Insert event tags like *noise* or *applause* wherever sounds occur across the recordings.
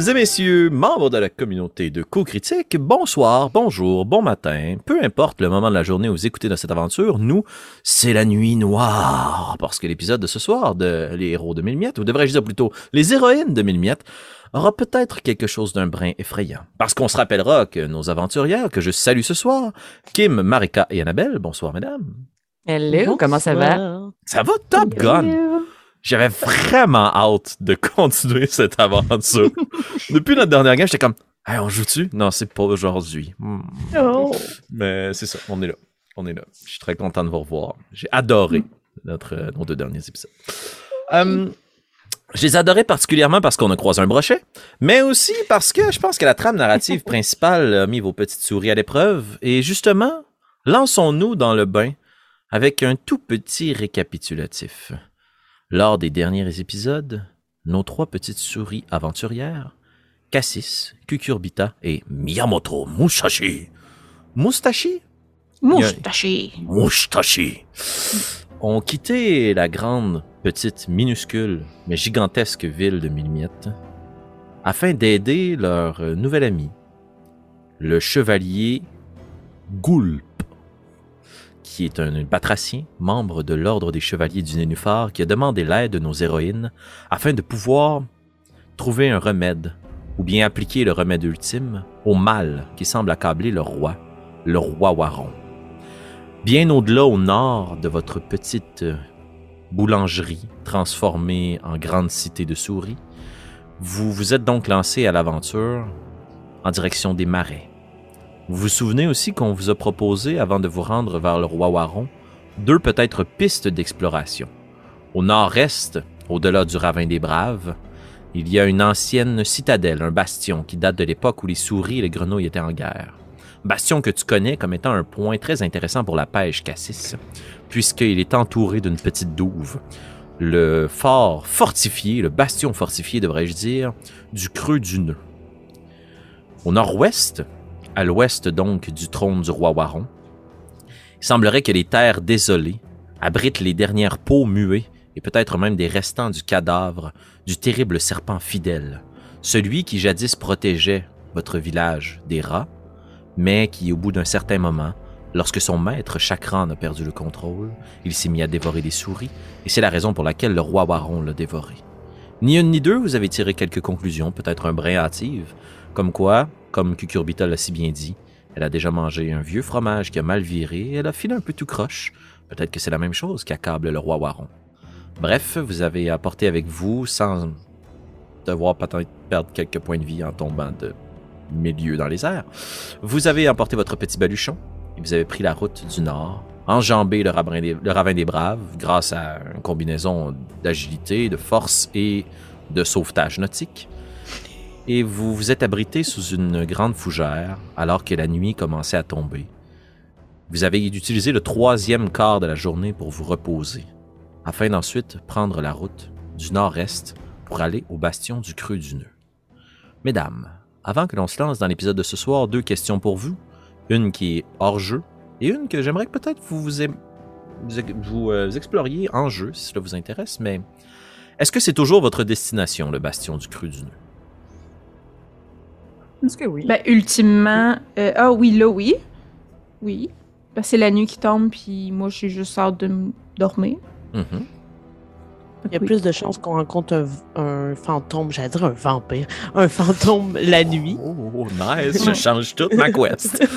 Mesdames et messieurs, membres de la communauté de co-critique, bonsoir, bonjour, bon matin. Peu importe le moment de la journée où vous écoutez dans cette aventure, nous, c'est la nuit noire. Parce que l'épisode de ce soir de Les héros de mille ou devrais-je dire plutôt les héroïnes de mille aura peut-être quelque chose d'un brin effrayant. Parce qu'on se rappellera que nos aventurières que je salue ce soir, Kim, Marika et Annabelle, bonsoir mesdames. Hello, comment ça va? Ça va top gun. J'avais vraiment hâte de *laughs* continuer cette aventure. Depuis notre dernière game, j'étais comme, hey, on joue-tu? Non, c'est pas aujourd'hui. Hmm. Oh. Mais c'est ça, on est là. On est là. Je suis très content de vous revoir. J'ai adoré notre, euh, nos deux derniers épisodes. Hum, je les adorais particulièrement parce qu'on a croisé un brochet, mais aussi parce que je pense que la trame narrative *laughs* principale a mis vos petites souris à l'épreuve. Et justement, lançons-nous dans le bain avec un tout petit récapitulatif. Lors des derniers épisodes, nos trois petites souris aventurières, Cassis, Kukurbita et Miyamoto Musashi. Mustachi? Moustachi. Mustachi. Ont quitté la grande, petite, minuscule, mais gigantesque ville de Milmiette afin d'aider leur nouvel ami, le chevalier Goulp qui est un batracien, membre de l'Ordre des Chevaliers du Nénuphar, qui a demandé l'aide de nos héroïnes afin de pouvoir trouver un remède, ou bien appliquer le remède ultime au mal qui semble accabler le roi, le roi Waron. Bien au-delà au nord de votre petite boulangerie transformée en grande cité de souris, vous vous êtes donc lancé à l'aventure en direction des marais. Vous vous souvenez aussi qu'on vous a proposé, avant de vous rendre vers le roi Waron, deux peut-être pistes d'exploration. Au nord-est, au-delà du ravin des Braves, il y a une ancienne citadelle, un bastion qui date de l'époque où les souris et les grenouilles étaient en guerre. Bastion que tu connais comme étant un point très intéressant pour la pêche cassis, puisqu'il est entouré d'une petite douve. Le fort fortifié, le bastion fortifié devrais-je dire, du creux du nœud. Au nord-ouest, à l'ouest donc du trône du roi Waron. Il semblerait que les terres désolées abritent les dernières peaux muées et peut-être même des restants du cadavre du terrible serpent fidèle, celui qui jadis protégeait votre village des rats, mais qui, au bout d'un certain moment, lorsque son maître Chakran a perdu le contrôle, il s'est mis à dévorer des souris, et c'est la raison pour laquelle le roi Waron l'a dévoré. Ni une ni deux, vous avez tiré quelques conclusions, peut-être un brin hâtive, comme quoi comme Cucurbita l'a si bien dit, elle a déjà mangé un vieux fromage qui a mal viré et elle a filé un peu tout croche. Peut-être que c'est la même chose qui accable le roi Waron. Bref, vous avez apporté avec vous, sans devoir peut-être perdre quelques points de vie en tombant de milieu dans les airs, vous avez emporté votre petit baluchon et vous avez pris la route du nord, enjambé le des, le ravin des Braves grâce à une combinaison d'agilité, de force et de sauvetage nautique et vous vous êtes abrité sous une grande fougère alors que la nuit commençait à tomber. Vous avez utilisé le troisième quart de la journée pour vous reposer, afin d'ensuite prendre la route du nord-est pour aller au bastion du Creux du Nœud. Mesdames, avant que l'on se lance dans l'épisode de ce soir, deux questions pour vous. Une qui est hors jeu et une que j'aimerais que peut-être vous vous, euh, exploriez en jeu si cela vous intéresse, mais est-ce que c'est toujours votre destination, le bastion du Creux du Nœud? Est-ce que oui? Ben, ultimement, euh, ah oui, là, oui. Oui. Ben, c'est la nuit qui tombe, puis moi, j'ai juste hâte de dormir. Mm-hmm. Il y a plus de chances qu'on rencontre un, fantôme, j'allais dire un vampire, un fantôme la nuit. Oh, nice, je change toute ma quest. *laughs*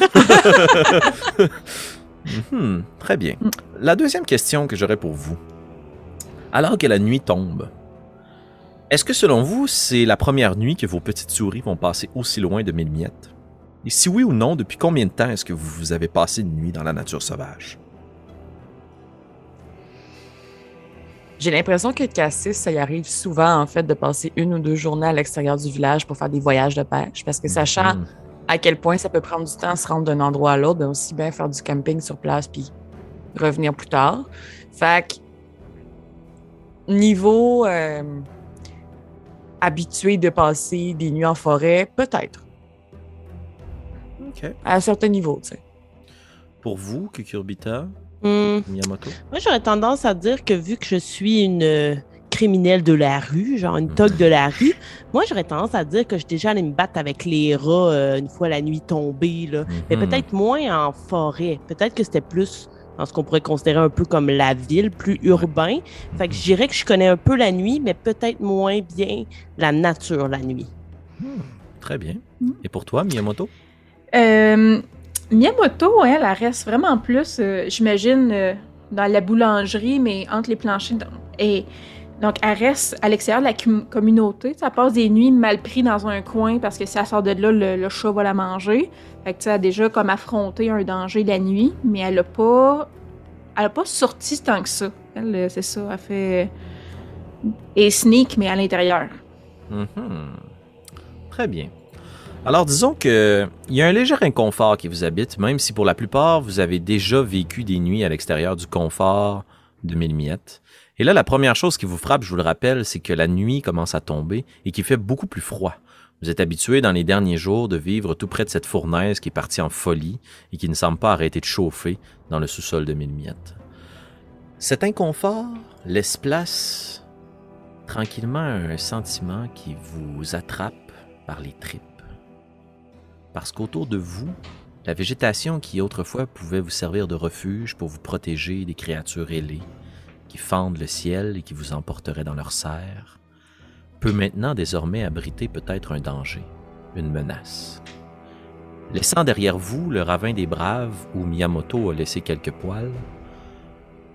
Mm-hmm. Très bien. La deuxième question que j'aurais pour vous. Alors que la nuit tombe, est-ce que selon vous, c'est la première nuit que vos petites souris vont passer aussi loin de mes miettes? Et si oui ou non, depuis combien de temps est-ce que vous avez passé une nuit dans la nature sauvage? J'ai l'impression que Cassis, ça y arrive souvent, en fait, de passer une ou deux journées à l'extérieur du village pour faire des voyages de pêche. Parce que sachant mhm. à quel point ça peut prendre du temps à se rendre d'un endroit à l'autre, ben aussi bien faire du camping sur place puis revenir plus tard. Fait que, niveau euh, habitué de passer des nuits en forêt, peut-être. À un certain niveau, tu sais. Pour vous, Kukurbita, hmm. Miyamoto? Moi, j'aurais tendance à dire que vu que je suis une euh, criminel de la rue, genre une toque de la rue. Moi, j'aurais tendance à dire que j'étais déjà allé me battre avec les rats euh, une fois la nuit tombée, là. mais Mhm. peut-être moins en forêt. Peut-être que c'était plus dans ce qu'on pourrait considérer un peu comme la ville, plus urbain. Fait que je dirais que je connais un peu la nuit, mais peut-être moins bien la nature la nuit. Très bien. Mm. Et pour toi, Miyamoto? Euh, Miyamoto, elle, elle reste vraiment plus, euh, j'imagine, euh, dans la boulangerie, mais entre les planchers. dans- Et donc, elle reste à l'extérieur de la com- communauté. Ça passe des nuits mal pris dans un coin parce que si elle sort de là, le, chat va la manger. Fait que, elle a déjà comme affronté un danger la nuit, mais elle a pas. Elle a pas sorti tant que ça. Elle, euh, c'est ça, elle fait. Et sneak, mais à l'intérieur. Mhm. Très bien. Alors disons que il y a un léger inconfort qui vous habite, même si pour la plupart vous avez déjà vécu des nuits à l'extérieur du confort de mille miettes. Et là, la première chose qui vous frappe, je vous le rappelle, c'est que la nuit commence à tomber et qu'il fait beaucoup plus froid. Vous êtes habitué dans les derniers jours de vivre tout près de cette fournaise qui est partie en folie et qui ne semble pas arrêter de chauffer dans le sous-sol de mille miettes. Cet inconfort laisse place tranquillement à un sentiment qui vous attrape par les tripes. Parce qu'autour de vous, la végétation qui autrefois pouvait vous servir de refuge pour vous protéger des créatures ailées qui fendent le ciel et qui vous emporteraient dans leurs serres, peut maintenant désormais abriter peut-être un danger, une menace. Laissant derrière vous le ravin des braves où Miyamoto a laissé quelques poils,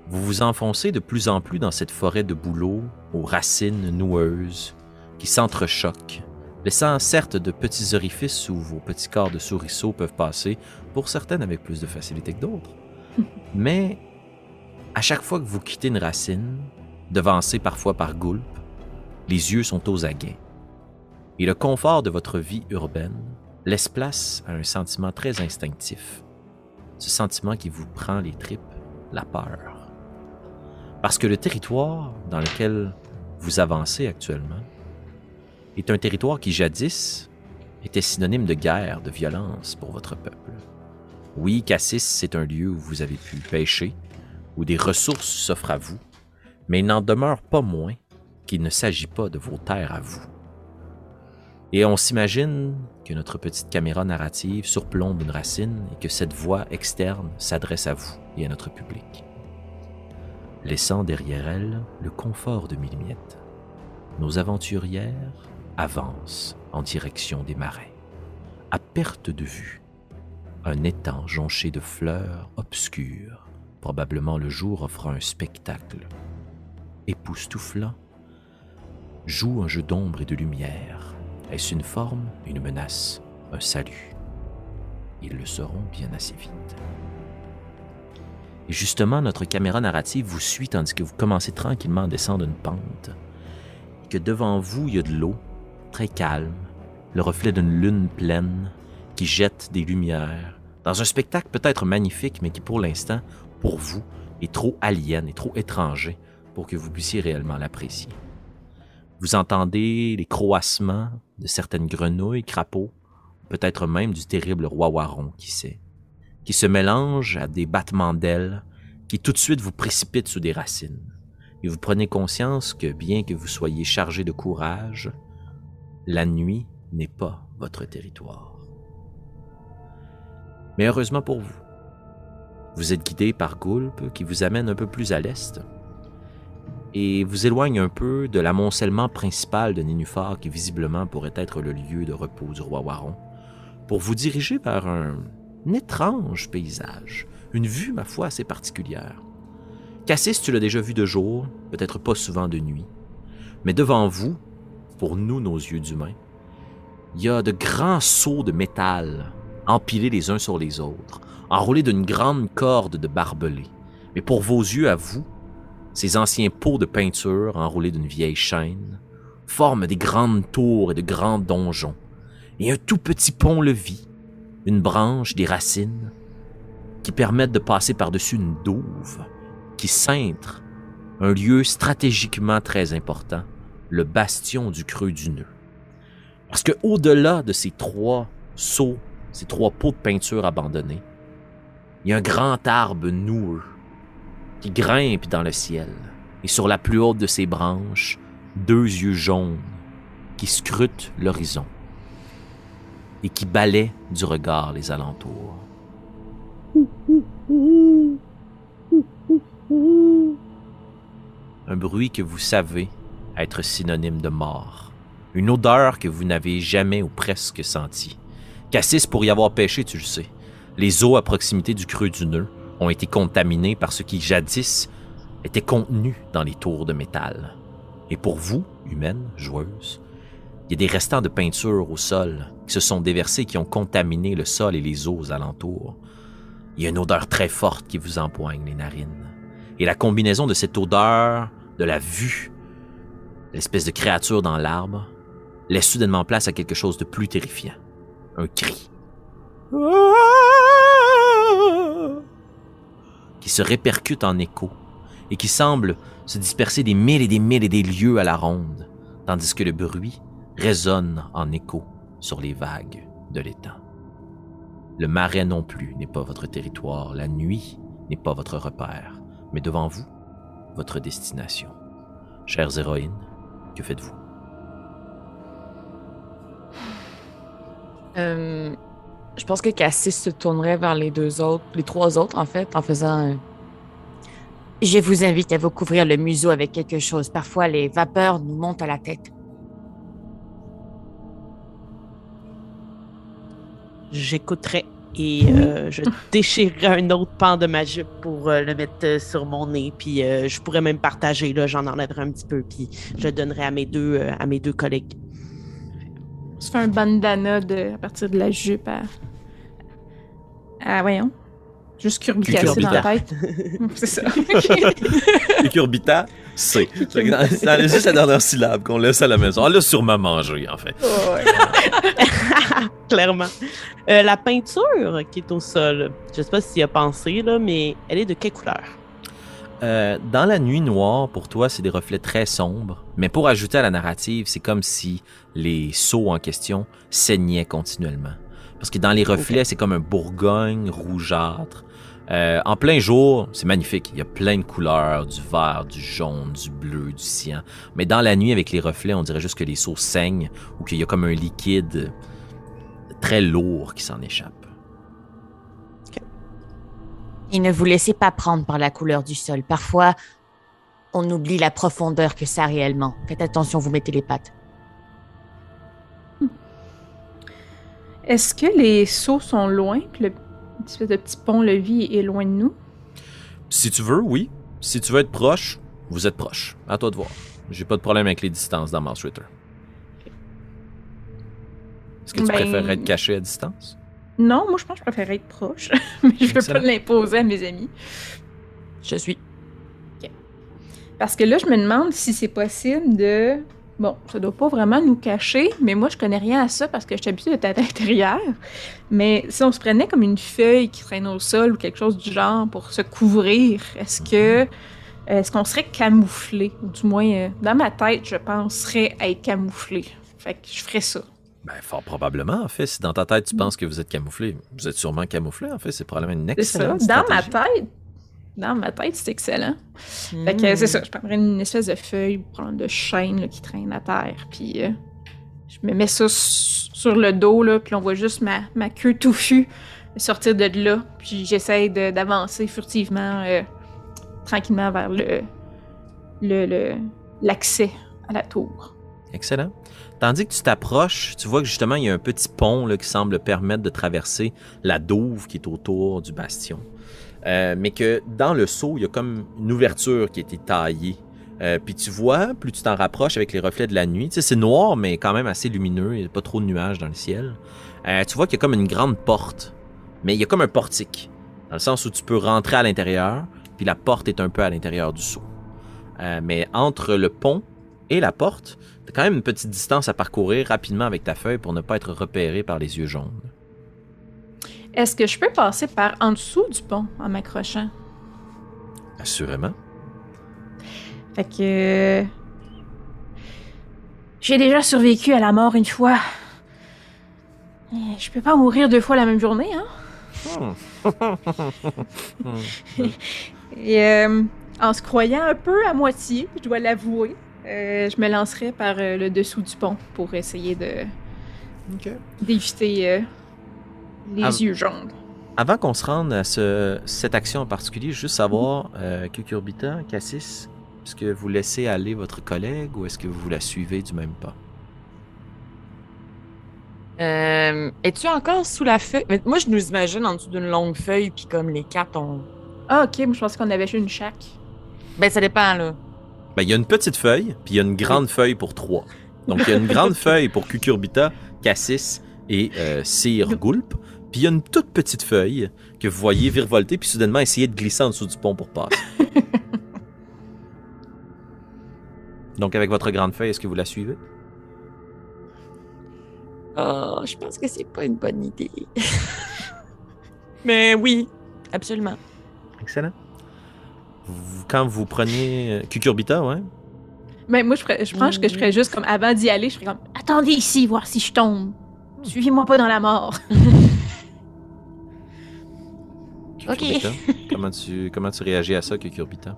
vous vous enfoncez de plus en plus dans cette forêt de bouleaux aux racines noueuses qui s'entrechoquent, laissant certes de petits orifices où vos petits corps de souriceaux peuvent passer, pour certaines avec plus de facilité que d'autres. *laughs* Mais à chaque fois que vous quittez une racine, devancé parfois par goulpe, les yeux sont aux aguets. Et le confort de votre vie urbaine laisse place à un sentiment très instinctif. Ce sentiment qui vous prend les tripes, la peur. Parce que le territoire dans lequel vous avancez actuellement est un territoire qui jadis était synonyme de guerre, de violence pour votre peuple. Oui, Cassis, c'est un lieu où vous avez pu pêcher, où des ressources s'offrent à vous, mais il n'en demeure pas moins qu'il ne s'agit pas de vos terres à vous. Et on s'imagine que notre petite caméra narrative surplombe une racine et que cette voix externe s'adresse à vous et à notre public. Laissant derrière elle le confort de Millimiettes, nos aventurières avancent en direction des marais. À perte de vue, un étang jonché de fleurs obscures, probablement le jour offrant un spectacle. Époustouflant, joue un jeu d'ombre et de lumière. Est-ce une forme, une menace, un salut? Ils le sauront bien assez vite. Et justement, notre caméra narrative vous suit tandis que vous commencez tranquillement à descendre une pente. Et que devant vous, il y a de l'eau, très calme, le reflet d'une lune pleine qui jette des lumières, dans un spectacle peut-être magnifique, mais qui pour l'instant, pour vous, est trop alien et trop étranger pour que vous puissiez réellement l'apprécier. Vous entendez les croassements de certaines grenouilles, crapauds, peut-être même du terrible roi Waron, qui sait, qui se mélangent à des battements d'ailes qui tout de suite vous précipitent sous des racines. Et vous prenez conscience que bien que vous soyez chargé de courage, la nuit n'est pas votre territoire. Mais heureusement pour vous, vous êtes guidé par Goulpe qui vous amène un peu plus à l'est et vous éloigne un peu de l'amoncellement principal de Nénuphar qui visiblement pourrait être le lieu de repos du roi Waron pour vous diriger vers un, étrange paysage, une vue ma foi assez particulière. Cassis, tu l'as déjà vu de jour, peut-être pas souvent de nuit, mais devant vous, pour nous nos yeux d'humains, il y a de grands seaux de métal empilés les uns sur les autres, enroulés d'une grande corde de barbelés. Mais pour vos yeux à vous, ces anciens pots de peinture enroulés d'une vieille chaîne forment des grandes tours et de grands donjons, et un tout petit pont-levis, une branche, des racines, qui permettent de passer par-dessus une douve qui cintre un lieu stratégiquement très important, le bastion du creux du nœud. Parce que au-delà de ces trois seaux, ces trois pots de peinture abandonnés, y a un grand arbre noueux qui grimpe dans le ciel, et sur la plus haute de ses branches, deux yeux jaunes qui scrutent l'horizon et qui balaient du regard les alentours. Un bruit que vous savez être synonyme de mort. Une odeur que vous n'avez jamais ou presque sentie. Cassis, pour y avoir pêché, tu le sais. Les eaux à proximité du creux du nœud ont été contaminées par ce qui jadis était contenu dans les tours de métal. Et pour vous, humaines, joueuses, il y a des restants de peinture au sol qui se sont déversés qui ont contaminé le sol et les eaux alentours. Il y a une odeur très forte qui vous empoigne les narines. Et la combinaison de cette odeur, de la vue, l'espèce de créature dans l'arbre, laisse soudainement place à quelque chose de plus terrifiant. Un cri. Qui se répercute en écho et qui semble se disperser des mille et des mille et des lieues à la ronde, tandis que le bruit résonne en écho sur les vagues de l'étang. Le marais non plus n'est pas votre territoire, la nuit n'est pas votre repère, mais devant vous, votre destination. Chères héroïnes, que faites-vous? Euh, je pense que Cassis se tournerait vers les deux autres, les trois autres en fait, en faisant un... Je vous invite à vous couvrir le museau avec quelque chose. Parfois, les vapeurs nous montent à la tête. J'écouterai et euh, je déchirerai un autre pan de ma jupe pour euh, le mettre euh, sur mon nez. Puis euh, je pourrais même partager, là, j'en enlèverai un petit peu, puis je le donnerai à mes deux, à mes deux collègues. On se fait un bandana de, à partir de la jupe à. Ah, voyons. Juste curbicacé dans la tête. *laughs* C'est ça. *laughs* Cucurbita, c'est. Dans juste la dernière syllabe qu'on laisse à la maison. Elle l'a sûrement mangé, en fait. *laughs* Clairement. Euh, la peinture qui est au sol, je sais pas si tu y as pensé, là, mais elle est de quelle couleur? Euh, dans la nuit noire, pour toi, c'est des reflets très sombres, mais pour ajouter à la narrative, c'est comme si les seaux en question saignaient continuellement. Parce que dans les reflets, c'est comme un bourgogne rougeâtre. Euh, en plein jour, c'est magnifique. Il y a plein de couleurs, du vert, du jaune, du bleu, du cyan. Mais dans la nuit, avec les reflets, on dirait juste que les seaux saignent ou qu'il y a comme un liquide très lourd qui s'en échappe. Et ne vous laissez pas prendre par la couleur du sol. Parfois, on oublie la profondeur que ça a réellement. Faites attention, vous mettez les pattes. Est-ce que les seaux sont loin? Le espèce de petit pont-levis est loin de nous? Si tu veux, oui. Si tu veux être proche, vous êtes proche. À toi de voir. J'ai pas de problème avec les distances dans Mouse Ritter. Est-ce que tu Ben- préfères être caché à distance? Non, moi je pense que je préfère être proche. *laughs* Mais je veux pas l'imposer à mes amis. Je suis. Parce que là, je me demande si c'est possible de. Bon, ça doit pas vraiment nous cacher, mais moi, je connais rien à ça parce que je suis habituée d'être à l'intérieur. Mais si on se prenait comme une feuille qui traîne au sol ou quelque chose du genre pour se couvrir, est-ce que. Est-ce qu'on serait camouflé? Ou du moins, euh, dans ma tête, je penserais être camouflé. Fait que je ferais ça. Ben, fort probablement, en fait. Si dans ta tête, tu penses que vous êtes camouflé, vous êtes sûrement camouflé, en fait. C'est probablement une C'est ça. excellente Dans ma tête. Dans ma tête, c'est excellent. Fait que c'est ça, je prendrais une espèce de feuille, prendre de chaîne là, qui traîne à terre, puis euh, je me mets ça sur le dos, là, puis on voit juste ma, ma queue touffue sortir de là, puis j'essaie d'avancer furtivement, euh, tranquillement vers le le- le- l'accès à la tour. Excellent. Tandis que tu t'approches, tu vois que justement, il y a un petit pont là, qui semble permettre de traverser la douve qui est autour du bastion. Euh, mais que dans le seau, il y a comme une ouverture qui a été taillée. Euh, puis tu vois, plus tu t'en rapproches avec les reflets de la nuit, tu sais, c'est noir, mais quand même assez lumineux, il n'y a pas trop de nuages dans le ciel. Euh, tu vois qu'il y a comme une grande porte, mais il y a comme un portique, dans le sens où tu peux rentrer à l'intérieur, puis la porte est un peu à l'intérieur du seau. Euh, mais entre le pont et la porte, quand même une petite distance à parcourir rapidement avec ta feuille pour ne pas être repéré par les yeux jaunes. Est-ce que je peux passer par en dessous du pont en m'accrochant? Assurément. Fait que. J'ai déjà survécu à la mort une fois. Euh, Je peux pas mourir deux fois la même journée, hein? Hmm. *laughs* Et euh, en se croyant un peu à moitié, je dois l'avouer, euh, je me lancerai par euh, le dessous du pont pour essayer de d'éviter euh, les yeux jaunes. Avant qu'on se rende à ce- cette action en particulier, juste savoir, euh, Cucurbita, Cassis, est-ce que vous laissez aller votre collègue ou est-ce que vous la suivez du même pas? Euh, Es-tu encore sous la feuille? Mais moi, je nous imagine en dessous d'une longue feuille, puis comme les quatre ont. Ah, ok, moi je pensais qu'on avait juste une chaque. Ben, ça dépend, là. Ben, il y a une petite feuille, puis il y a une grande feuille pour trois. Donc, il y a une *laughs* grande feuille pour Cucurbita, Cassis et euh, Sir Gulp. Puis il y a une toute petite feuille que vous voyez virevolter, puis soudainement essayer de glisser en dessous du pont pour passer. *laughs* Donc, avec votre grande feuille, est-ce que vous la suivez? Oh, je pense que c'est pas une bonne idée. *laughs* Mais oui, absolument. Excellent. Vous- quand vous prenez euh, Cucurbita, ouais. Mais moi, je, ferais- je pense que je ferais juste comme avant d'y aller, je ferais comme Attendez ici, voir si je tombe. Suivez-moi pas dans la mort. *laughs* Cucurbita, comment, tu, comment tu réagis à ça, Cucurbita?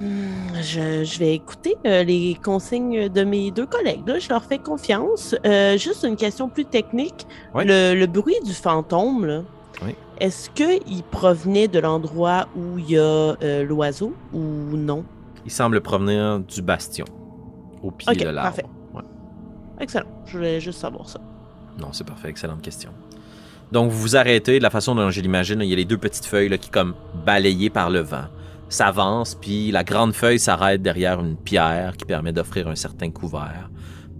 Hmm, Je, je vais écouter euh, les consignes de mes deux collègues. Là. Je leur fais confiance. Euh, juste une question plus technique. Ouais. Le, le bruit du fantôme, là, Oui. Est-ce qu'il provenait de l'endroit où il y a euh, l'oiseau ou non? Il semble provenir du bastion, au pied de l'arbre. parfait. Ouais. Excellent. Je voulais juste savoir ça. Non, c'est parfait. Excellente question. Donc, vous vous arrêtez. De la façon dont je l'imagine, il y a les deux petites feuilles là, qui, comme balayées par le vent, s'avancent, puis la grande feuille s'arrête derrière une pierre qui permet d'offrir un certain couvert.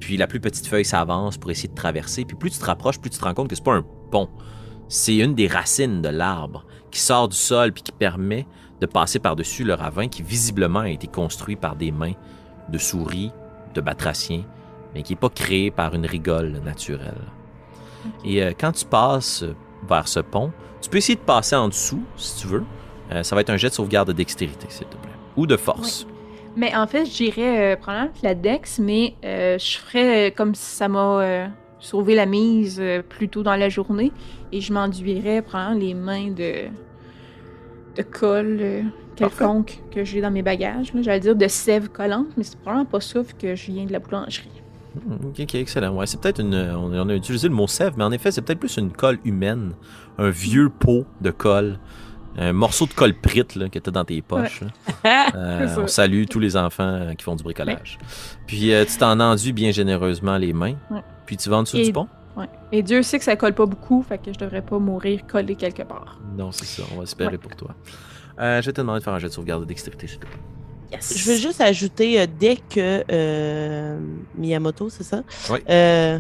Puis la plus petite feuille s'avance pour essayer de traverser. Puis plus tu te rapproches, plus tu te rends compte que c'est pas un pont. C'est une des racines de l'arbre qui sort du sol puis qui permet de passer par-dessus le ravin qui visiblement a été construit par des mains de souris, de batraciens, mais qui n'est pas créé par une rigole naturelle. Et euh, quand tu passes vers ce pont, tu peux essayer de passer en dessous, si tu veux. Euh, ça va être un jet de sauvegarde de dextérité, s'il te plaît. Ou de force. Mais en fait, je dirais euh, probablement la Dex, mais je ferais comme si ça m'a sauvé la mise euh, plus tôt dans la journée et je m'enduirais probablement les mains de, de colle euh, quelconque que j'ai dans mes bagages. J'allais dire de sève collante, mais c'est probablement pas ça vu que je viens de la boulangerie. Hmm, Ok, ok, excellent. Ouais, c'est peut-être une. On, on a utilisé le mot sève, mais en effet, c'est peut-être plus une colle humaine. Un vieux pot de colle. Un morceau de colle prite là, que tu as dans tes poches. *laughs* Euh, on salue tous les enfants qui font du bricolage. Puis euh, tu t'en enduis bien généreusement les mains. Ouais. Puis tu vas en dessous Et- du pont. Ouais. Et Dieu sait que ça colle pas beaucoup, fait que je devrais pas mourir collé quelque part. Non, c'est ça. On va espérer Ouais. pour toi. Euh, je vais te demander de faire un jet de sauvegarde de dextérité, s'il te plaît. Yes. Je veux juste ajouter, euh, dès que euh, Miyamoto, c'est ça? Oui. Euh,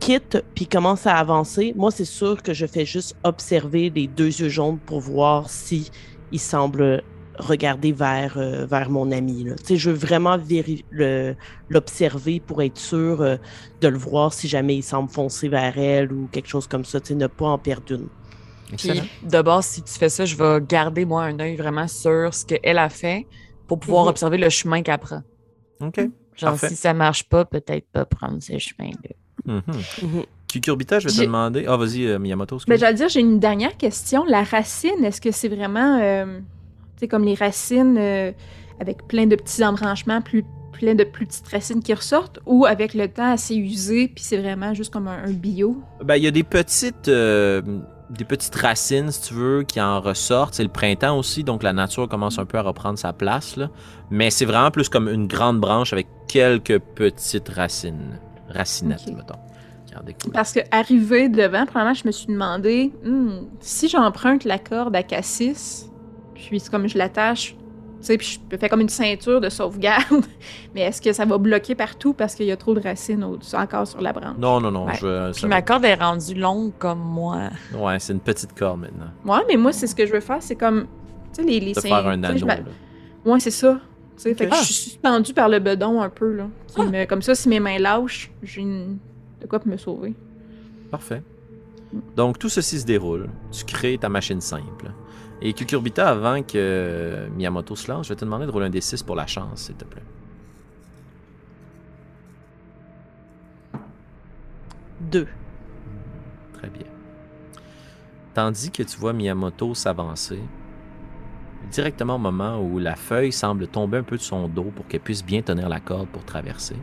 quitte puis commence à avancer, moi, c'est sûr que je fais juste observer les deux yeux jaunes pour voir si il semble regarder vers, euh, vers mon ami. là. Tu sais, je veux vraiment l'observer pour être sûr euh, de le voir si jamais il semble foncer vers elle ou quelque chose comme ça. Tu sais, ne pas en perdre une. Excellent. Puis, de base, si tu fais ça, je vais garder, moi, un œil vraiment sur ce qu'elle a fait pour pouvoir Mhm. observer le chemin qu'elle prend. OK. Genre, Parfait. si ça marche pas, peut-être pas prendre ce chemin-là. Mhm. Mhm. Cucurbita, je vais te demander. Ah, vas-y, euh, Miyamoto. excuse. Ben, j'allais dire, j'ai une dernière question. La racine, est-ce que c'est vraiment, euh, sais, comme les racines euh, avec plein de petits embranchements, plus, plein de plus petites racines qui ressortent, ou avec le temps assez usé, puis c'est vraiment juste comme un, un bio? Ben, il y a des petites, euh, des petites racines, si tu veux, qui en ressortent. C'est le printemps aussi, donc la nature commence un peu à reprendre sa place. Là. Mais c'est vraiment plus comme une grande branche avec quelques petites racines. Racinettes, Ok. mettons. Parce que arrivé devant, probablement, je me suis demandé, Hmm, si j'emprunte la corde à cassis, puis c'est comme je l'attache, tu sais, puis je fais comme une ceinture de sauvegarde, *laughs* mais est-ce que ça va bloquer partout parce qu'il y a trop de racines au- encore sur la branche? Non, non, non. Ouais. je- Puis ma corde est rendue longue comme moi. Ouais, c'est une petite corde maintenant. Ouais, mais moi, c'est ce que je veux faire, c'est comme, tu sais, les, les faire un anneau. là. Ouais, c'est ça. Tu sais, fait que Ah. je suis suspendue par le bedon un peu, là. qui me- comme ça, si mes mains lâchent, j'ai une... de quoi pour me sauver. Parfait. Donc, tout ceci se déroule. Tu crées ta machine simple. Et Cucurbita, avant que euh, Miyamoto se lance, je vais te demander de rouler un D6 pour la chance, s'il te plaît. Deux. Très bien. Tandis que tu vois Miyamoto s'avancer, directement au moment où la feuille semble tomber un peu de son dos pour qu'elle puisse bien tenir la corde pour traverser.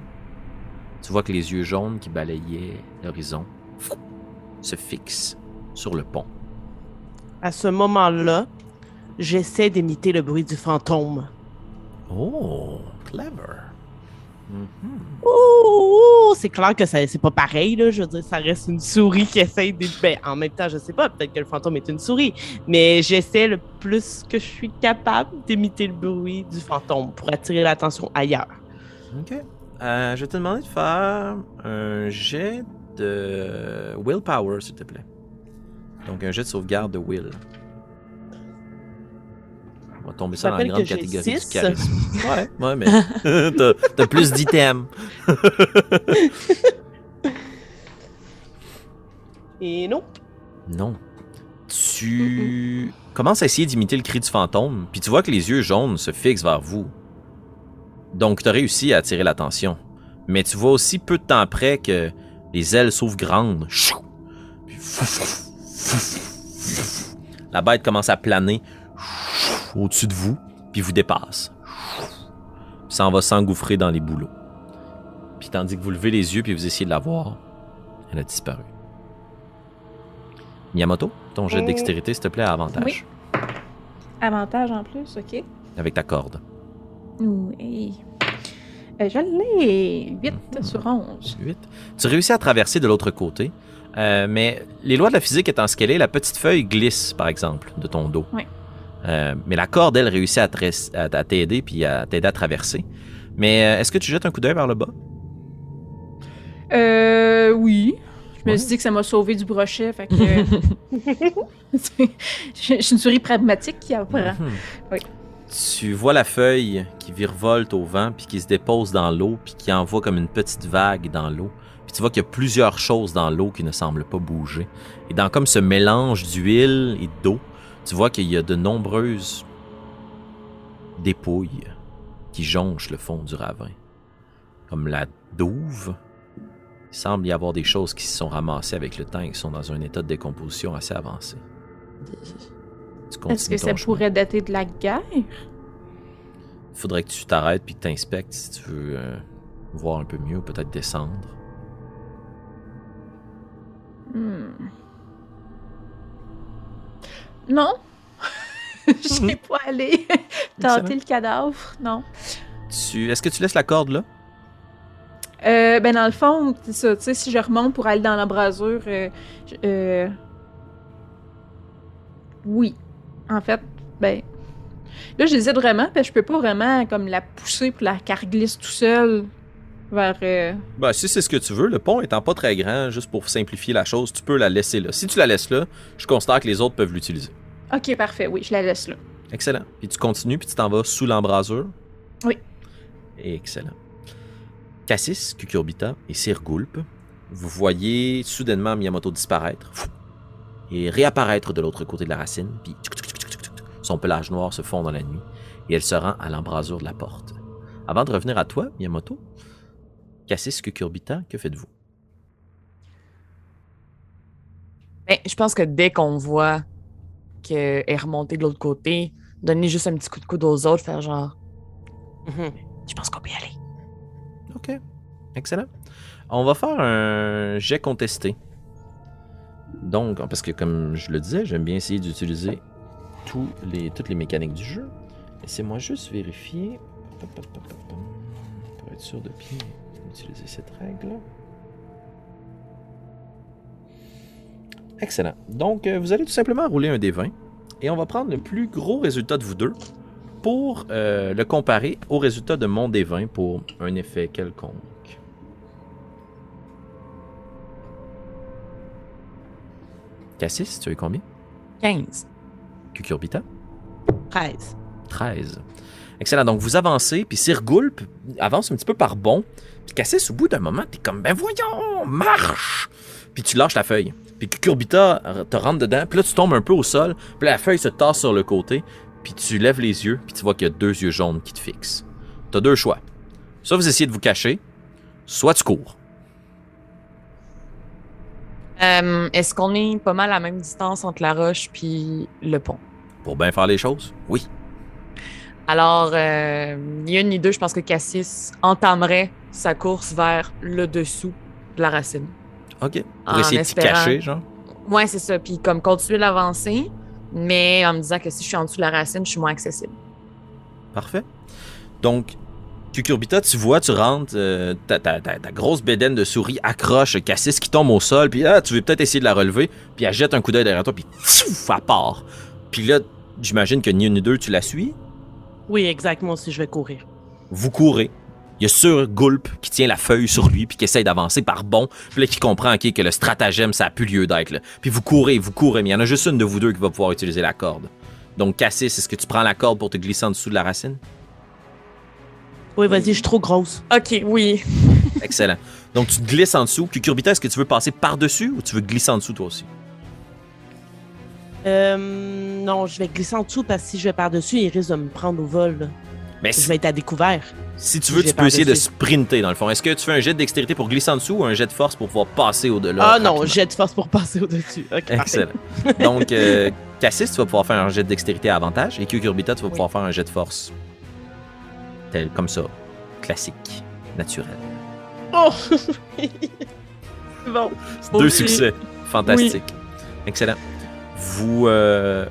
Tu vois que les yeux jaunes qui balayaient l'horizon se fixent sur le pont. À ce moment-là, j'essaie d'imiter le bruit du fantôme. Oh, clever. Oh, c'est clair que ça- c'est pas pareil, là. Je veux dire, ça reste une souris qui essaie de. Ben, en même temps, je sais pas, peut-être que le fantôme est une souris, mais j'essaie le plus que je suis capable d'imiter le bruit du fantôme pour attirer l'attention ailleurs. Ok. Euh, je vais te demander de faire un jet de willpower, s'il te plaît. Donc un jet de sauvegarde de will. On va tomber ça dans la grande catégorie du six. charisme. *laughs* Ouais, ouais, mais *laughs* t'as, plus d'items. *laughs* Et non. Non. Tu commences à essayer d'imiter le cri du fantôme, puis tu vois que les yeux jaunes se fixent vers vous. Donc, tu as réussi à attirer l'attention. Mais tu vois aussi peu de temps après que les ailes s'ouvrent grandes. Chou! Puis. La bête commence à planer au-dessus de vous, puis vous dépasse. Puis s'en va s'engouffrer dans les bouleaux. Puis tandis que vous levez les yeux puis vous essayez de la voir, elle a disparu. Miyamoto, ton jet de Euh, dextérité, s'il te plaît, à avantage. Oui. Avantage en plus, ok. Avec ta corde. Oui. Euh, je l'ai. 8 Mhm. sur 11. 8. Tu réussis à traverser de l'autre côté, euh, mais les lois de la physique étant ce qu'elle est, la petite feuille glisse, par exemple, de ton dos. Oui. Euh, mais la corde, elle, réussit à t'aider puis à t'aider à traverser. Mais euh, est-ce que tu jettes un coup d'œil vers le bas? Euh, oui. Je me suis dit que ça m'a sauvé du brochet, fait que. *laughs* je je suis une souris pragmatique qui apprend. Mhm. Oui. Tu vois la feuille qui virevolte au vent puis qui se dépose dans l'eau puis qui envoie comme une petite vague dans l'eau. Tu vois qu'il y a plusieurs choses dans l'eau qui ne semblent pas bouger. Et dans comme ce mélange d'huile et d'eau, tu vois qu'il y a de nombreuses dépouilles qui jonchent le fond du ravin. Comme la douve. Il semble y avoir des choses qui se sont ramassées avec le temps et qui sont dans un état de décomposition assez avancé. Est-ce que ça chemin. pourrait dater de la guerre? faudrait que tu t'arrêtes puis que tu inspectes si tu veux euh, voir un peu mieux, ou peut-être descendre. Hmm. Non. *laughs* Je n'ai pas allé *laughs* tenter le cadavre, non. Tu, est-ce que tu laisses la corde là? Euh, ben dans le fond, c'est ça, tu sais, si je remonte pour aller dans l'embrasure, euh, euh, oui. En fait, ben, là, j'hésite vraiment, parce que je peux pas vraiment, comme, la pousser pour la qu'elle glisse tout seul vers... euh, Ben, si c'est ce que tu veux, le pont étant pas très grand, juste pour simplifier la chose, tu peux la laisser là. Si tu la laisses là, je considère que les autres peuvent l'utiliser. Ok, parfait, oui, je la laisse là. Excellent. Puis tu continues, puis tu t'en vas sous l'embrasure. Oui. Excellent. Cassis, Cucurbita et Sir Gulp, vous voyez soudainement Miyamoto disparaître et réapparaître de l'autre côté de la racine, puis son pelage noir se fond dans la nuit, et elle se rend à l'embrasure de la porte. Avant de revenir à toi, Miyamoto, Cassis, Cucurbita, que faites-vous? Ben, je pense que dès qu'on voit qu'elle est remontée de l'autre côté, donner juste un petit coup de coude aux autres, faire genre, Mhm. je pense qu'on peut y aller. OK. Excellent. On va faire un jet contesté. Donc, parce que comme je le disais, j'aime bien essayer d'utiliser tous les, toutes les mécaniques du jeu. Laissez-moi juste vérifier. Pour être sûr de bien utiliser cette règle. Excellent. Donc, euh, vous allez tout simplement rouler un D20 et on va prendre le plus gros résultat de vous deux pour euh, le comparer au résultat de mon D20 pour un effet quelconque. Cassis, tu as eu combien? 15. Cucurbita? 13. 13. Excellent. Donc, vous avancez, puis Sir Gulp avance un petit peu par bond. Puis Cassis, au bout d'un moment, t'es comme, ben voyons, marche! Puis tu lâches la feuille. Puis Cucurbita te rentre dedans, puis là, tu tombes un peu au sol, puis la feuille se tasse sur le côté, puis tu lèves les yeux, puis tu vois qu'il y a deux yeux jaunes qui te fixent. T'as deux choix. Soit vous essayez de vous cacher, soit tu cours. Euh, Est-ce qu'on est pas mal à la même distance entre la roche puis le pont? Pour bien faire les choses, oui. Alors, euh, ni une ni deux, je pense que Cassis entamerait sa course vers le dessous de la racine. Ok. Pour En essayer de t'y espérant- cacher, genre. Ouais, c'est ça. Puis comme continuer l'avancer, mais en me disant que si je suis en dessous de la racine, je suis moins accessible. Parfait. Donc, Cucurbita, tu vois, tu rentres, euh, ta, ta- ta- ta grosse bédaine de souris accroche Cassis qui tombe au sol, puis ah, tu veux peut-être essayer de la relever, puis elle jette un coup d'œil derrière toi, puis tchouf, elle part. Puis là, j'imagine que ni une ni deux, tu la suis. Oui, exactement, si je vais courir. Vous courez. Il y a Sur Gulp qui tient la feuille sur lui, puis qui essaye d'avancer par bon, puis là, qui comprend que le stratagème, ça a plus lieu d'être. là. Puis vous courez, vous courez, mais il y en a juste une de vous deux qui va pouvoir utiliser la corde. Donc, Cassis, est-ce que tu prends la corde pour te glisser en dessous de la racine? Oui, vas-y, je suis trop grosse. OK, oui. *laughs* Excellent. Donc, tu te glisses en dessous. Cucurbita, est-ce que tu veux passer par-dessus ou tu veux glisser en dessous toi aussi? Euh, non, je vais glisser en dessous parce que si je vais par-dessus, il risque de me prendre au vol. là. Mais Je si, vais être à découvert. si tu veux, je tu peux essayer de sprinter dans le fond. Est-ce que tu fais un jet de dextérité pour glisser en dessous ou un jet de force pour pouvoir passer au-delà? ah non, jet de force pour passer au-dessus. Excellent. Donc, euh, Cassis, tu vas pouvoir faire un jet de dextérité à avantage et Cucurbita, tu vas Oui. pouvoir faire un jet de force. Tel comme ça. Classique. Naturel. Oh! *laughs* bon. Deux succès. Fantastique. Excellent. Vous, euh,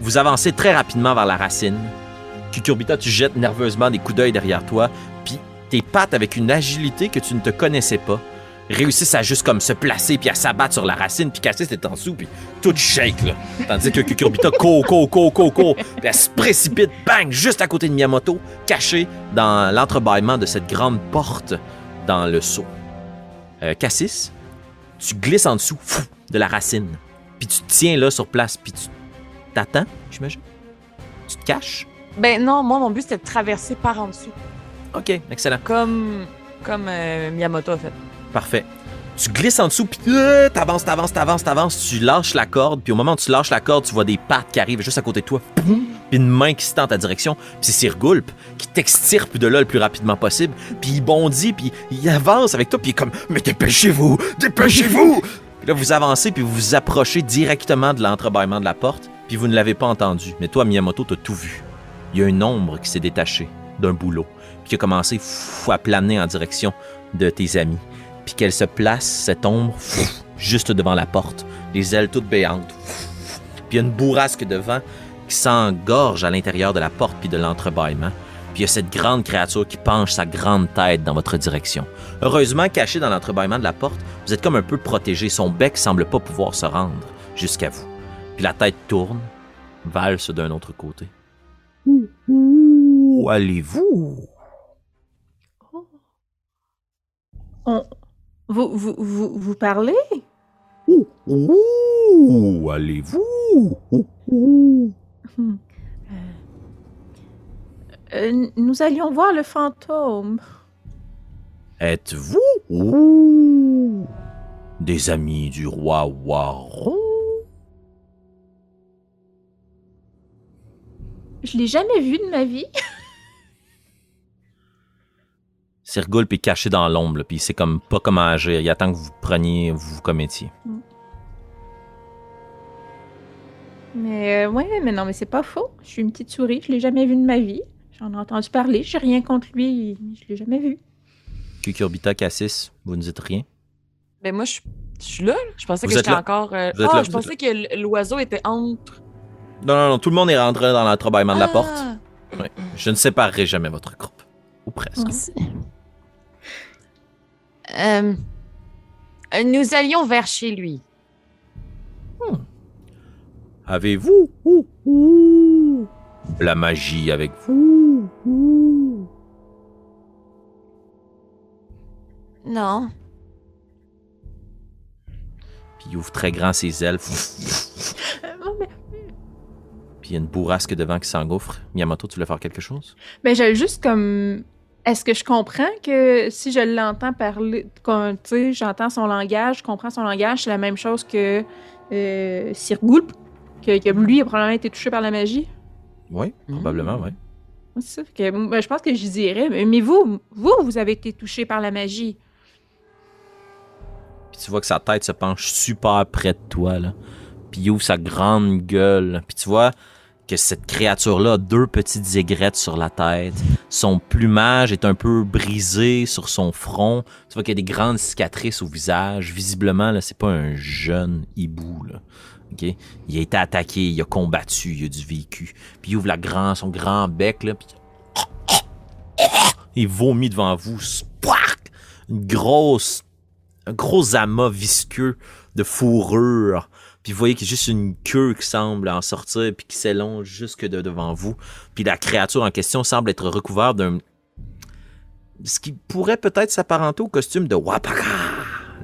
vous avancez très rapidement vers la racine. Cucurbita, tu jettes nerveusement des coups d'œil derrière toi, puis tes pattes, avec une agilité que tu ne te connaissais pas, réussissent à juste comme se placer puis à s'abattre sur la racine, puis Cassis est en dessous, puis tout shake, là. Tandis que Cucurbita court, court, court, court, court, puis elle se précipite, bang, juste à côté de Miyamoto, cachée dans l'entrebâillement de cette grande porte dans le seau. Euh, Cassis, tu glisses en dessous fou, de la racine, puis tu te tiens là sur place, puis tu t'attends, j'imagine? Tu te caches? Ben non, moi, mon but, c'était de traverser par en dessous. Ok, excellent. Comme, comme euh, Miyamoto a fait. Parfait. Tu glisses en dessous, puis euh, t'avances, t'avances, t'avances, t'avances. Tu lâches la corde, puis au moment où tu lâches la corde, tu vois des pattes qui arrivent juste à côté de toi. Puis une main qui se tend en ta direction. Puis c'est Sir Gulp qui t'extirpe de là le plus rapidement possible. Puis il bondit, puis il avance avec toi, puis il est comme Mais dépêchez-vous, dépêchez-vous *laughs* Puis là, vous avancez, puis vous vous approchez directement de l'entrebâillement de la porte, puis vous ne l'avez pas entendu. Mais toi, Miyamoto, t'as tout vu. Il y a une ombre qui s'est détachée d'un boulot, puis qui a commencé à planer en direction de tes amis puis qu'elle se place, cette ombre, juste devant la porte, les ailes toutes béantes. Puis il y a une bourrasque de vent qui s'engorge à l'intérieur de la porte puis de l'entrebâillement. Puis il y a cette grande créature qui penche sa grande tête dans votre direction. Heureusement, caché dans l'entrebâillement de la porte, vous êtes comme un peu protégé. Son bec semble pas pouvoir se rendre jusqu'à vous. Puis la tête tourne, valse d'un autre côté. Où, allez-vous? On... Vous, vous, vous, vous parlez? Où, où allez-vous? Où, où? Hmm. Euh, euh, nous allions voir le fantôme. Êtes-vous? Des amis du roi Waron? Je l'ai jamais vu de ma vie. *laughs* Sir Gulp est caché dans l'ombre, puis il sait comme pas comment agir. Il attend que vous preniez, vous vous commettiez. Mais euh, ouais, mais non, mais c'est pas faux. Je suis une petite souris, je l'ai jamais vu de ma vie. J'en ai entendu parler, j'ai rien contre lui, je l'ai jamais vu. Cucurbita Cassis, vous ne dites rien? Ben moi, je, je suis là. Je pensais Vous que j'étais encore. euh, ah, là, je pensais que l'oiseau était entre. Non, non, non, tout le monde est rentré dans l'entrebâillement de la Ah! porte. Ouais. Je ne séparerai jamais votre groupe. Ou presque. Euh, euh, nous allions vers chez lui. Avez-vous ouh, ouh, la magie avec vous? Ouh. Non. Puis il ouvre très grand ses ailes. Puis il y a une bourrasque de vent qui s'engouffre. Miyamoto, tu voulais faire quelque chose? Ben, j'ai juste comme. Est-ce que je comprends que si je l'entends parler, quand, tu sais, j'entends son langage, je comprends son langage, c'est la même chose que euh, Sir Gulp, que, que lui a probablement été touché par la magie? Oui, probablement, oui. C'est ça. Que, ben, je pense que je dirais. Mais, mais vous, vous, vous avez été touché par la magie. Puis tu vois que sa tête se penche super près de toi, là. Puis il ouvre sa grande gueule. Puis tu vois que cette créature-là a deux petites aigrettes sur la tête. Son plumage est un peu brisé sur son front. Tu vois qu'il y a des grandes cicatrices au visage. Visiblement, là, c'est pas un jeune hibou. Là. Il a été attaqué, il a combattu, il a du vécu. Puis il ouvre la grand, son grand bec, là, puis il vomit devant vous. Une grosse, un gros amas visqueux de fourrure puis vous voyez qu'il y a juste une queue qui semble en sortir, puis qui s'élonge jusque de devant vous. Puis la créature en question semble être recouverte d'un... Ce qui pourrait peut-être s'apparenter au costume de Wapaka,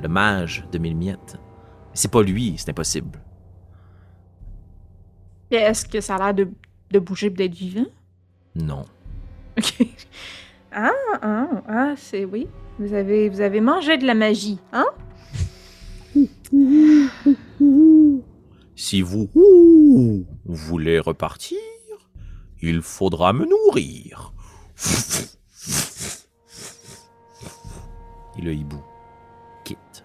le mage de mille miettes. C'est pas lui, c'est impossible. Est-ce que ça a l'air de, de bouger d'être vivant? Non. Ok. Ah, ah, ah, c'est oui. Vous avez, vous avez mangé de la magie, hein? *laughs* Si vous voulez repartir, il faudra me nourrir. Et le hibou quitte.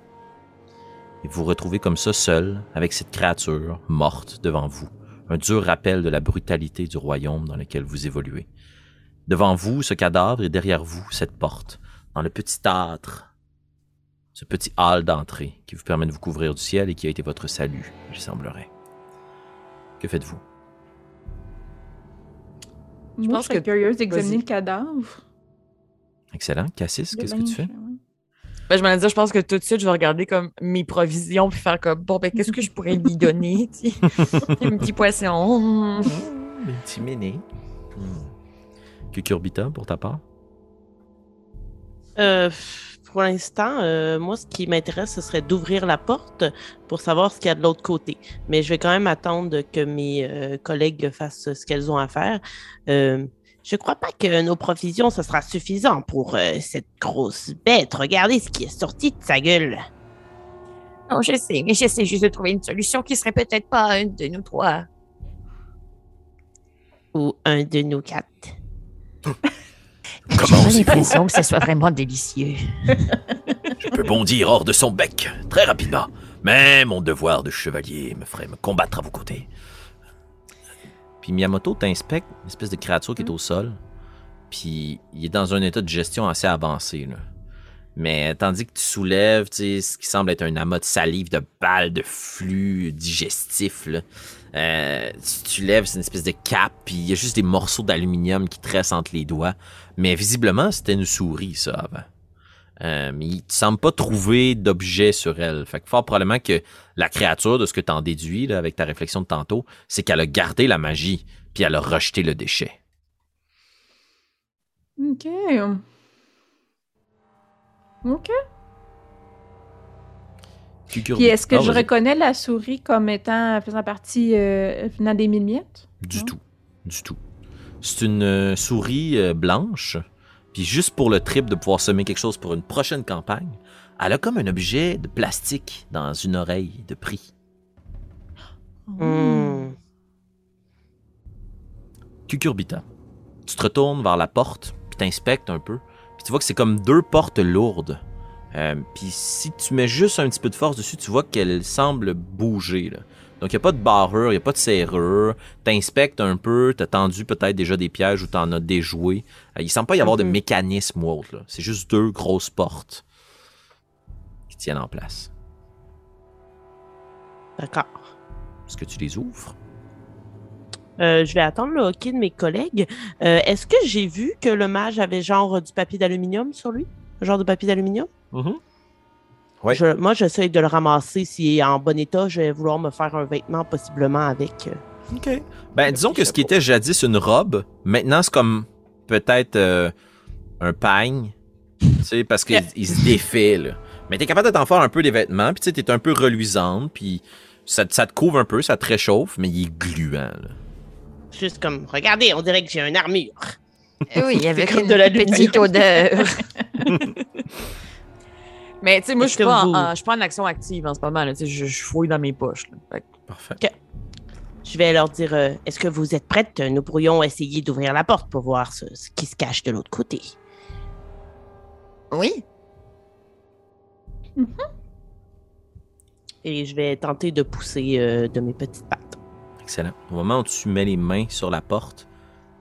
Et vous vous retrouvez comme ça seul avec cette créature morte devant vous. Un dur rappel de la brutalité du royaume dans lequel vous évoluez. Devant vous, ce cadavre et derrière vous, cette porte. Dans le petit âtre ce petit hall d'entrée qui vous permet de vous couvrir du ciel et qui a été votre salut, il semblerait. Que faites-vous? Je pense que curieuse d'examiner le cadavre. Excellent. Cassis, qu'est-ce que tu fais? Ben, je me dire, je pense que tout de suite, je vais regarder comme mes provisions puis faire comme bon, ben, qu'est-ce que je pourrais lui *laughs* donner? un petit poisson. un petit méné. Hmm. Cucurbita pour ta part? Euh, pour l'instant, euh, moi, ce qui m'intéresse, ce serait d'ouvrir la porte pour savoir ce qu'il y a de l'autre côté. Mais je vais quand même attendre que mes euh, collègues fassent ce qu'elles ont à faire. Euh, je ne crois pas que nos provisions, ce sera suffisant pour cette grosse bête. Regardez ce qui est sorti de sa gueule. Non, je sais, mais j'essaie juste de trouver une solution qui serait peut-être pas un de nous trois. Ou un de nous quatre. *laughs* Comment J'ai l'impression que ce soit vraiment délicieux. *laughs* Je peux bondir hors de son bec, très rapidement. Mais mon devoir de chevalier me ferait me combattre à vos côtés. Puis Miyamoto t'inspecte une espèce de créature qui est au sol. Puis il est dans un état de gestion assez avancé. Mais tandis que tu soulèves ce qui semble être un amas de salive, de balles, de flux digestif, là, euh, tu lèves, c'est une espèce de cape, puis il y a juste des morceaux d'aluminium qui tressent entre les doigts. Mais visiblement, c'était une souris, ça, avant. Euh, mais il ne semble pas trouver d'objet sur elle. Fait que fort probablement que la créature, de ce que tu en déduis avec ta réflexion de tantôt, c'est qu'elle a gardé la magie, puis elle a rejeté le déchet. OK. OK. Puis est-ce que je reconnais la souris comme étant faisant partie euh, venant des mille miettes? Du tout. Du tout. C'est une euh, souris euh, blanche. Puis juste pour le trip de pouvoir semer quelque chose pour une prochaine campagne, elle a comme un objet de plastique dans une oreille de prix. Hmm. Cucurbita. Tu te retournes vers la porte, puis t'inspectes un peu. Puis tu vois que c'est comme deux portes lourdes euh, puis si tu mets juste un petit peu de force dessus, tu vois qu'elle semble bouger. Donc, il n'y a pas de barrure, il n'y a pas de serrure. T'inspectes un peu, t'as tendu peut-être déjà des pièges ou t'en as déjoué. Euh, il ne semble pas y avoir de mhm. mécanisme ou autre. C'est juste deux grosses portes qui tiennent en place. D'accord. Est-ce que tu les ouvres? Euh, je vais attendre le hockey de mes collègues. Est-ce que j'ai vu que le mage avait genre du papier d'aluminium sur lui? Un genre de papier d'aluminium? Mm-hmm. moi, j'essaie de le ramasser. S'il est en bon état, je vais vouloir me faire un vêtement possiblement avec. Euh, OK. Ben, disons que ce qui était jadis une robe, maintenant, c'est comme peut-être euh, un pagne. Tu sais, parce qu'il se défait, là. Mais t'es capable de t'en faire un peu des vêtements, puis tu sais, t'es un peu reluisante, puis ça, te couvre un peu, ça te réchauffe, mais il est gluant, Juste comme, regardez, on dirait que j'ai une armure. Eh oui, avec une de la petite odeur. *laughs* Mais tu sais, moi, je suis pas, en, suis pas en action active en ce moment. Là, je, je fouille dans mes poches. Parfait. Je vais leur dire euh, est-ce que vous êtes prêtes? Nous pourrions essayer d'ouvrir la porte pour voir ce, qui se cache de l'autre côté. Oui. Et je vais tenter de pousser euh, de mes petites pattes. Excellent. Au moment où tu mets les mains sur la porte,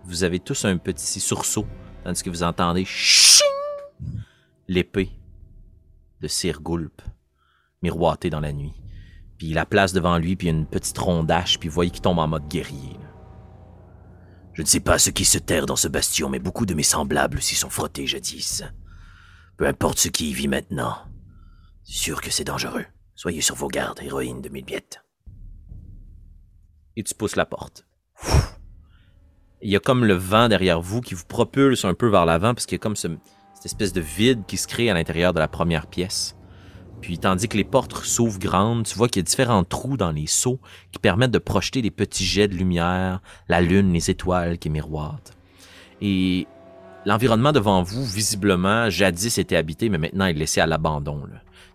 vous avez tous un petit sursaut, tandis que vous entendez ching l'épée de Sir Gulp miroiter dans la nuit. Puis il la place devant lui, puis une petite rondache, puis vous voyez qu'il tombe en mode guerrier. Je ne sais pas ce qui se terre dans ce bastion, mais beaucoup de mes semblables s'y sont frottés jadis. Peu importe ce qui y vit maintenant, c'est sûr que c'est dangereux. Soyez sur vos gardes, héroïne de Milbiette. Et tu pousses la porte. Il y a comme le vent derrière vous qui vous propulse un peu vers l'avant, parce qu'il y a comme ce- cette espèce de vide qui se crée à l'intérieur de la première pièce. Puis tandis que les portes s'ouvrent grandes, tu vois qu'il y a différents trous dans les seaux qui permettent de projeter des petits jets de lumière, la lune, les étoiles qui miroitent. Et l'environnement devant vous, visiblement, jadis était habité, mais maintenant est laissé à l'abandon.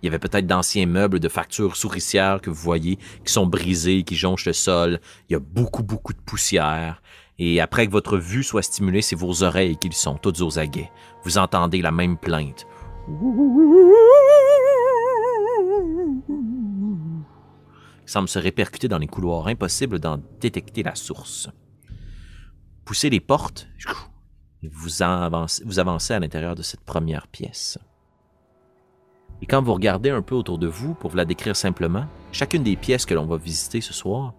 Il y avait peut-être d'anciens meubles de factures souricières que vous voyez qui sont brisés, qui jonchent le sol. Il y a beaucoup, beaucoup de poussière. Et après que votre vue soit stimulée, c'est vos oreilles qui sont toutes aux aguets. Vous entendez la même plainte. qui semble se répercuter dans les couloirs, impossible d'en détecter la source. Poussez les portes, et vous avancez, vous avancez à l'intérieur de cette première pièce. Et quand vous regardez un peu autour de vous, pour vous la décrire simplement, chacune des pièces que l'on va visiter ce soir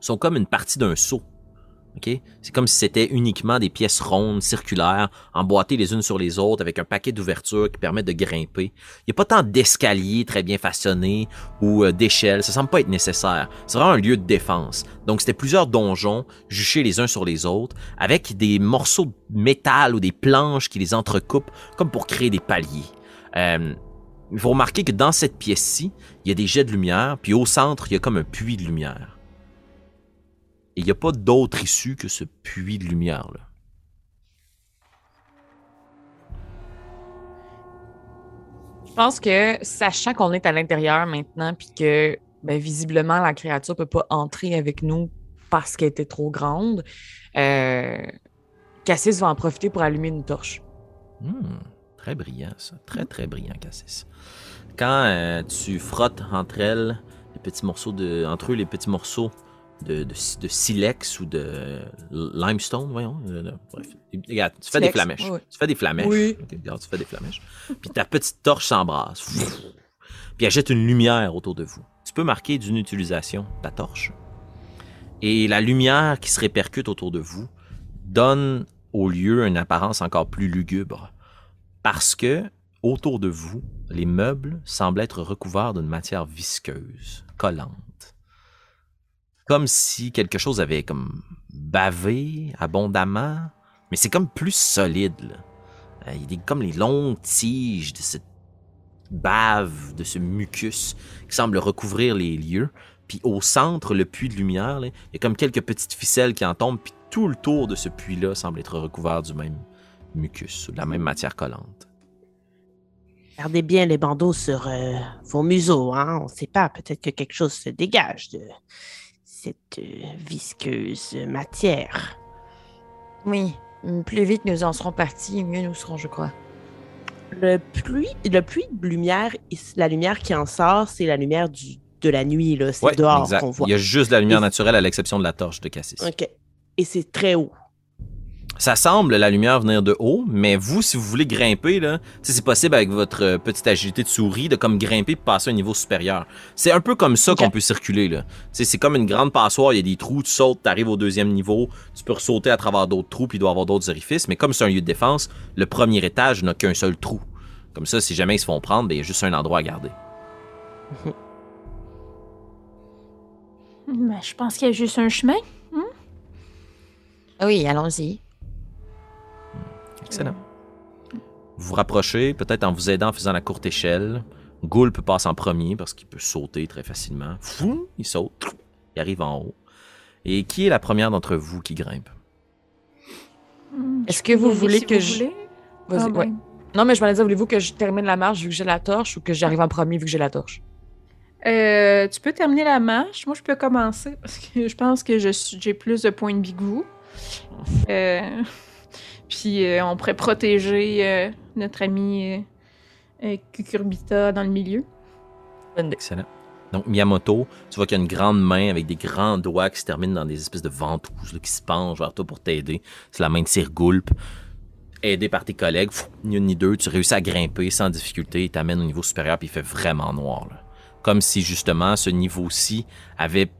sont comme une partie d'un seau. Ok? C'est comme si c'était uniquement des pièces rondes, circulaires, emboîtées les unes sur les autres, avec un paquet d'ouvertures qui permettent de grimper. Il n'y a pas tant d'escaliers très bien façonnés ou euh, d'échelles, ça semble pas être nécessaire. C'est vraiment un lieu de défense. Donc c'était plusieurs donjons juchés les uns sur les autres, avec des morceaux de métal ou des planches qui les entrecoupent, comme pour créer des paliers. Euh, il faut remarquer que dans cette pièce-ci, il y a des jets de lumière, puis au centre, il y a comme un puits de lumière. Et il n'y a pas d'autre issue que ce puits de lumière-là. Je pense que, sachant qu'on est à l'intérieur maintenant, puis que ben, visiblement la créature ne peut pas entrer avec nous parce qu'elle était trop grande, euh, Cassis va en profiter pour allumer une torche. Hmm, très brillant, ça. Très, très brillant, Cassis. Quand euh, tu frottes entre elles, les petits morceaux de. entre eux, les petits morceaux de, de, de silex ou de limestone, voyons. euh, bref. Regarde, tu fais des flamèches. oui. Tu fais des flamèches. Oui. Ok, regarde, tu fais des flamèches. Puis ta petite torche s'embrasse. Puis elle jette une lumière autour de vous. Tu peux marquer d'une utilisation ta torche. Et la lumière qui se répercute autour de vous donne au lieu une apparence encore plus lugubre. Parce que, autour de vous, les meubles semblent être recouverts d'une matière visqueuse, collante. Comme si quelque chose avait comme bavé abondamment, mais c'est comme plus solide. Euh, Il y a comme les longues tiges de cette bave, de ce mucus qui semble recouvrir les lieux. Puis au centre, le puits de lumière, là, il y a comme quelques petites ficelles qui en tombent, puis tout le tour de ce puits-là semble être recouvert du même mucus, ou de la même matière collante. Gardez bien les bandeaux sur euh, vos museaux, hein. On ne sait pas, peut-être que quelque chose se dégage de cette euh, visqueuse matière. Oui. Plus vite nous en serons partis, mieux nous serons, je crois. Le pluie, le pluie de lumière, la lumière qui en sort, c'est la lumière du, de la nuit, là. C'est Ouais, dehors qu'on voit. Il y a juste de la lumière naturelle à l'exception de la torche de Cassis. OK. Et c'est très haut. Ça semble la lumière venir de haut, mais vous, si vous voulez grimper, là, tu sais, c'est possible avec votre euh, petite agilité de souris de comme grimper et passer à un niveau supérieur. C'est un peu comme ça qu'on peut circuler. Là. Tu sais, C'est comme une grande passoire, il y a des trous, tu sautes, tu arrives au deuxième niveau, tu peux ressauter à travers d'autres trous, puis il doit y avoir d'autres orifices, mais comme c'est un lieu de défense, le premier étage n'a qu'un seul trou. Comme ça, si jamais ils se font prendre, ben, il y a juste un endroit à garder. *laughs* Ben, je pense qu'il y a juste un chemin. Ah Oui, allons-y. Excellent. Vous vous rapprochez, peut-être en vous aidant en faisant la courte échelle. Goulp passe en premier parce qu'il peut sauter très facilement. Fou, il saute, il arrive en haut. Et qui est la première d'entre vous qui grimpe? Est-ce que vous voulez si que vous je- voulez? Vas-y, Ah, ouais. ben. Non, mais je m'allais dire, voulez-vous que je termine la marche vu que j'ai la torche ou que j'arrive en premier vu que j'ai la torche? Euh, tu peux terminer la marche. Moi, je peux commencer parce que je pense que je suis- j'ai plus de points de vie que vous. Euh, puis euh, on pourrait protéger euh, notre ami euh, Cucurbita dans le milieu. Excellent. Donc Miyamoto, tu vois qu'il y a une grande main avec des grands doigts qui se terminent dans des espèces de ventouses qui se penchent vers toi pour t'aider. C'est la main de Sir Gulp. Aidé par tes collègues, ni une ni deux, tu réussis à grimper sans difficulté, il t'amène au niveau supérieur puis il fait vraiment noir. Comme si justement ce niveau-ci avait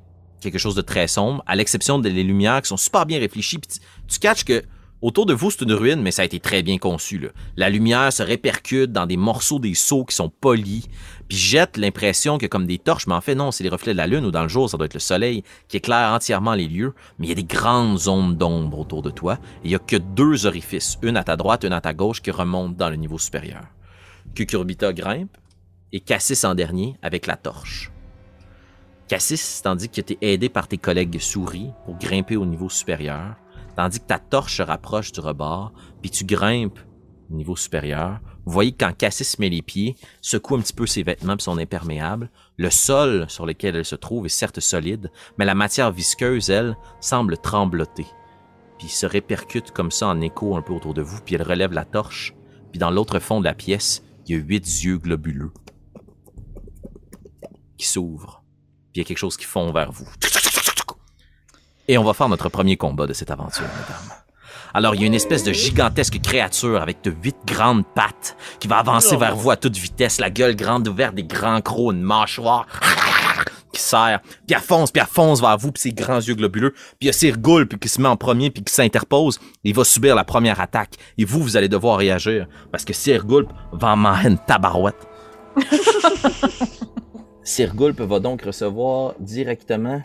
quelque chose de très sombre, à l'exception des lumières qui sont super bien réfléchies. Puis tu catches que autour de vous, c'est une ruine, mais ça a été très bien conçu. La lumière se répercute dans des morceaux des seaux qui sont polis, puis jette l'impression que comme des torches, mais en fait non, c'est les reflets de la lune ou dans le jour, ça doit être le soleil qui éclaire entièrement les lieux, mais il y a des grandes zones d'ombre autour de toi, et il y a que deux orifices, une à ta droite, une à ta gauche, qui remontent dans le niveau supérieur. Cucurbita grimpe, et Cassis en dernier avec la torche. Cassis, tandis que tu es aidé par tes collègues souris pour grimper au niveau supérieur, tandis que ta torche se rapproche du rebord, puis tu grimpes au niveau supérieur. Vous voyez que quand Cassis met les pieds, secoue un petit peu ses vêtements puis son imperméable, le sol sur lequel elle se trouve est certes solide, mais la matière visqueuse, elle, semble trembloter. Puis se répercute comme ça en écho un peu autour de vous, puis elle relève la torche, puis dans l'autre fond de la pièce, il y a huit yeux globuleux qui s'ouvrent, puis il y a quelque chose qui fond vers vous. Et on va faire notre premier combat de cette aventure, mesdames. Alors, il y a une espèce de gigantesque créature avec de huit grandes pattes qui va avancer vers vous à toute vitesse, la gueule grande ouverte, des grands crocs, une mâchoire *laughs* qui serre, puis elle fonce, puis elle fonce vers vous, puis ses grands yeux globuleux, puis il y a Sir Gulp qui se met en premier, puis qui s'interpose, il va subir la première attaque, et vous, vous allez devoir réagir, parce que Sir va en manger une tabarouette. *laughs* Sir Gulp va donc recevoir directement...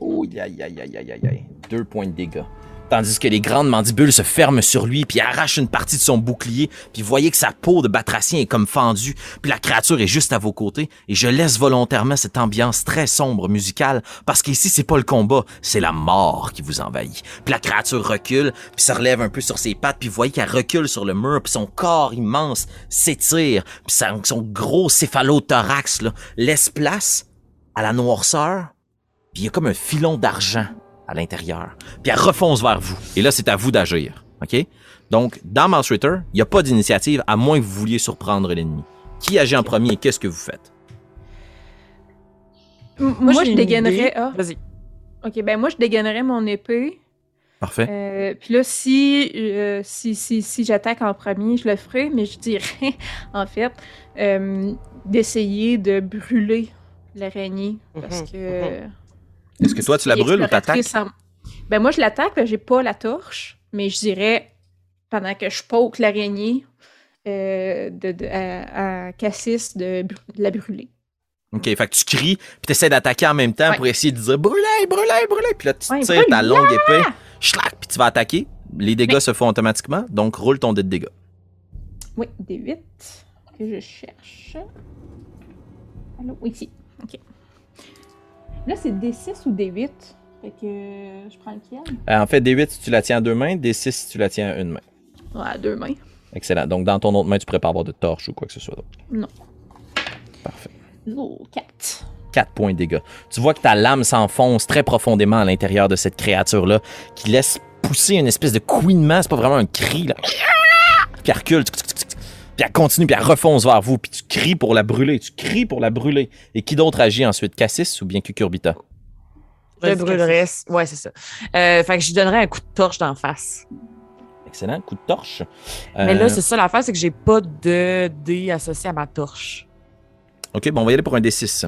Oh, aïe, aïe, aïe, aïe, aïe, deux points de dégâts tandis que les grandes mandibules se ferment sur lui, puis arrachent une partie de son bouclier, puis voyez que sa peau de batracien est comme fendue, puis la créature est juste à vos côtés, et je laisse volontairement cette ambiance très sombre musicale, parce qu'ici c'est pas le combat, c'est la mort qui vous envahit. Puis la créature recule, puis se relève un peu sur ses pattes, puis voyez qu'elle recule sur le mur, puis son corps immense s'étire, puis son gros céphalothorax là, laisse place à la noirceur, puis il y a comme un filon d'argent à l'intérieur. Puis elle refonce vers vous. Et là, c'est à vous d'agir. OK? Donc, dans Mouse Ritter, il n'y a pas d'initiative à moins que vous vouliez surprendre l'ennemi. Qui agit en premier et qu'est-ce que vous faites? M- Moi, je dégainerais. Ah, Vas-y. ok, ben moi, je dégainerais mon épée. Parfait. Euh, Puis là, si, euh, si, si, si j'attaque en premier, je le ferai, mais je dirais, *laughs* en fait, euh, d'essayer de brûler l'araignée. Parce Mhm, que. Est-ce que toi, tu la brûles ou t'attaques? en- Ben moi, je l'attaque, que j'ai pas la torche, mais je dirais, pendant que je poke l'araignée, euh, de, de- à, à Cassis de, la brûler. OK, fait que tu cries, puis tu essaies d'attaquer en même temps Ouais. pour essayer de dire brûlez, brûlez, brûlez. Puis là, tu Ouais, tires ta longue épée, schlac, puis tu vas attaquer. Les dégâts se font automatiquement, donc roule ton dé de dégâts. Oui, des 8 que je cherche. Allô? Ici. Là, c'est D6 ou D8? Fait que euh, je prends lequel? Euh, en fait, D8 si tu la tiens à deux mains, D6 si tu la tiens à une main. Ouais, à deux mains. Excellent. Donc, dans ton autre main, tu pourrais pas avoir de torche ou quoi que ce soit d'autre. Non. Parfait. Oh, 4. 4 points de dégâts. Tu vois que ta lame s'enfonce très profondément à l'intérieur de cette créature-là, qui laisse pousser une espèce de couinement, c'est pas vraiment un cri, là. Puis elle recule, puis elle continue, puis elle refonce vers vous, puis tu cries pour la brûler, tu cries pour la brûler. Et qui d'autre agit ensuite, Cassis ou bien Cucurbita? Je brûlerais. Ouais, c'est ça. Euh, fait que je lui donnerais un coup de torche d'en face. Excellent, coup de torche. Mais Euh, là, c'est ça l'affaire, c'est que j'ai pas de dé associé à ma torche. Ok, bon, on va y aller pour un D6.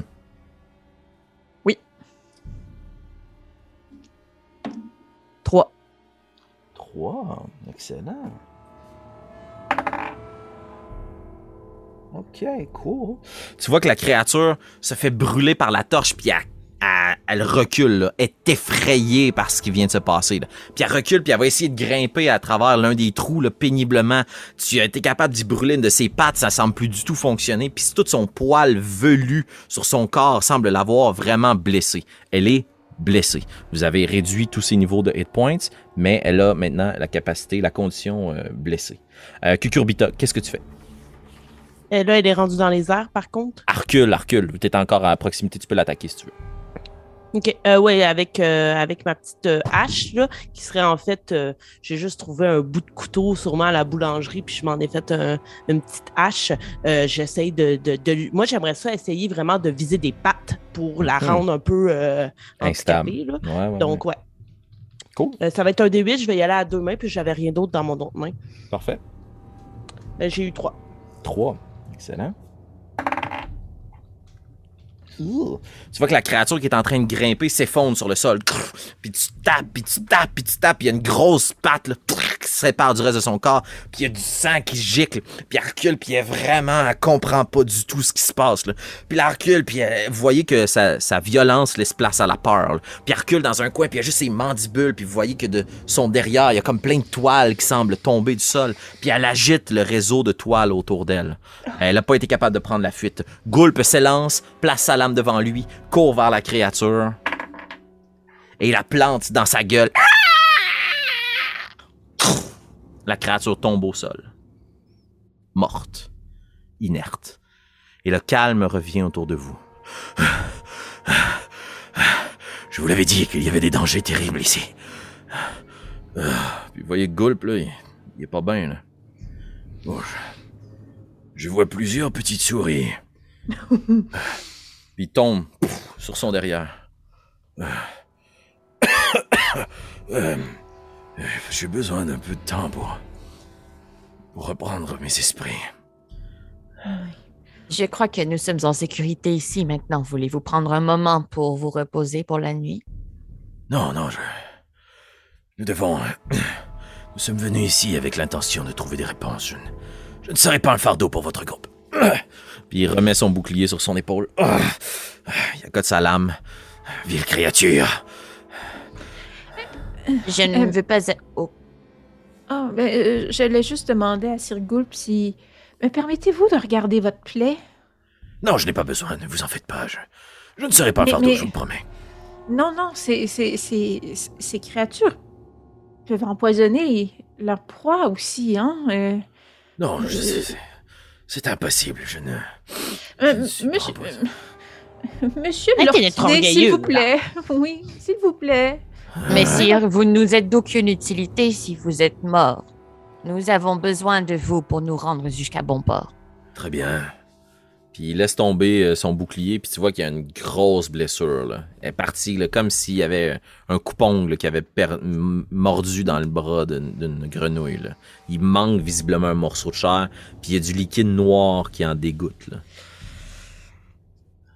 Trois. 3. Excellent. Ok, cool. Tu vois que la créature se fait brûler par la torche, puis elle, recule, est effrayée par ce qui vient de se passer. Là. Puis elle recule, puis elle va essayer de grimper à travers l'un des trous là, péniblement. Tu as été capable d'y brûler une de ses pattes, ça semble plus du tout fonctionner. Puis tout son poil velu sur son corps semble l'avoir vraiment blessée. Elle est blessée. Vous avez réduit tous ses niveaux de hit points, mais elle a maintenant la capacité, la condition euh, blessée. Euh, Cucurbita, qu'est-ce que tu fais? Et là, elle est rendue dans les airs, par contre. Elle recule, elle recule. Tu es encore à proximité, tu peux l'attaquer si tu veux. Ok, euh, ouais, avec, euh, avec ma petite euh, hache, là, qui serait en fait, euh, j'ai juste trouvé un bout de couteau sûrement à la boulangerie, puis je m'en ai fait un- une petite hache. J'essaye de, de, de- Moi, j'aimerais ça essayer vraiment de viser des pattes pour la Mhm. rendre un peu Instable. handicapée, là. Ouais, ouais, Donc, ouais. Cool. Ça va être un D8, je vais y aller à deux mains, puis j'avais rien d'autre dans mon autre main. Parfait. J'ai eu trois. 3. Excellent. Tu vois que la créature qui est en train de grimper s'effondre sur le sol. Puis tu tapes, puis tu tapes, puis tu tapes. Il y a une grosse patte qui se sépare du reste de son corps. Puis il y a du sang qui gicle. Puis elle recule, puis elle vraiment, elle comprend pas du tout ce qui se passe. Puis elle recule, puis elle- vous voyez que sa, violence laisse place à la peur. Puis elle recule dans un coin, puis il y a juste ses mandibules. Puis vous voyez que de son derrière, il y a comme plein de toiles qui semblent tomber du sol. Puis elle agite le réseau de toiles autour d'elle. Elle n'a pas été capable de prendre la fuite. Goulp s'élance, place sa devant lui, court vers la créature et la plante dans sa gueule. La créature tombe au sol, morte, inerte. Et le calme revient autour de vous. Je vous l'avais dit qu'il y avait des dangers terribles ici. Puis vous voyez Goulp, là, il, est pas bien, je vois plusieurs petites souris. *laughs* Puis il tombe pouf, sur son derrière. *coughs* Euh, euh, J'ai besoin d'un peu de temps pour... pour reprendre mes esprits. Je crois que nous sommes en sécurité ici maintenant. Voulez-vous prendre un moment pour vous reposer pour la nuit? Non, non, je... Nous devons... *coughs* Nous sommes venus ici avec l'intention de trouver des réponses. Je ne, je ne serai pas un fardeau pour votre groupe. *coughs* Puis il remet son bouclier sur son épaule. Il accote sa lame. Vile créature. Je ne Euh, veux pas... être- Oh, Ah, ben, euh, j'allais juste demander à Sir Gulp si. Me permettez-vous de regarder votre plaie? Non, je n'ai pas besoin, ne vous en faites pas. Je, je ne serai pas Mais- fardeau, mais- je vous le promets. Non, non, c'est, c'est, c'est- ces créatures peuvent empoisonner leur proie aussi, hein? euh. Non, je sais, c'est- impossible, je ne... Euh, Je ne monsieur, euh, monsieur s'il vous plaît. Oui, s'il vous plaît. Mais sire, vous ne nous êtes d'aucune utilité si vous êtes mort. Nous avons besoin de vous pour nous rendre jusqu'à bon port. Très bien. Puis il laisse tomber euh, son bouclier, puis tu vois qu'il y a une grosse blessure. Là. Elle est partie là, comme s'il y avait un coupongle qui avait mordu dans le bras d'une grenouille. Là. Il manque visiblement un morceau de chair, puis il y a du liquide noir qui en dégoûte. Là.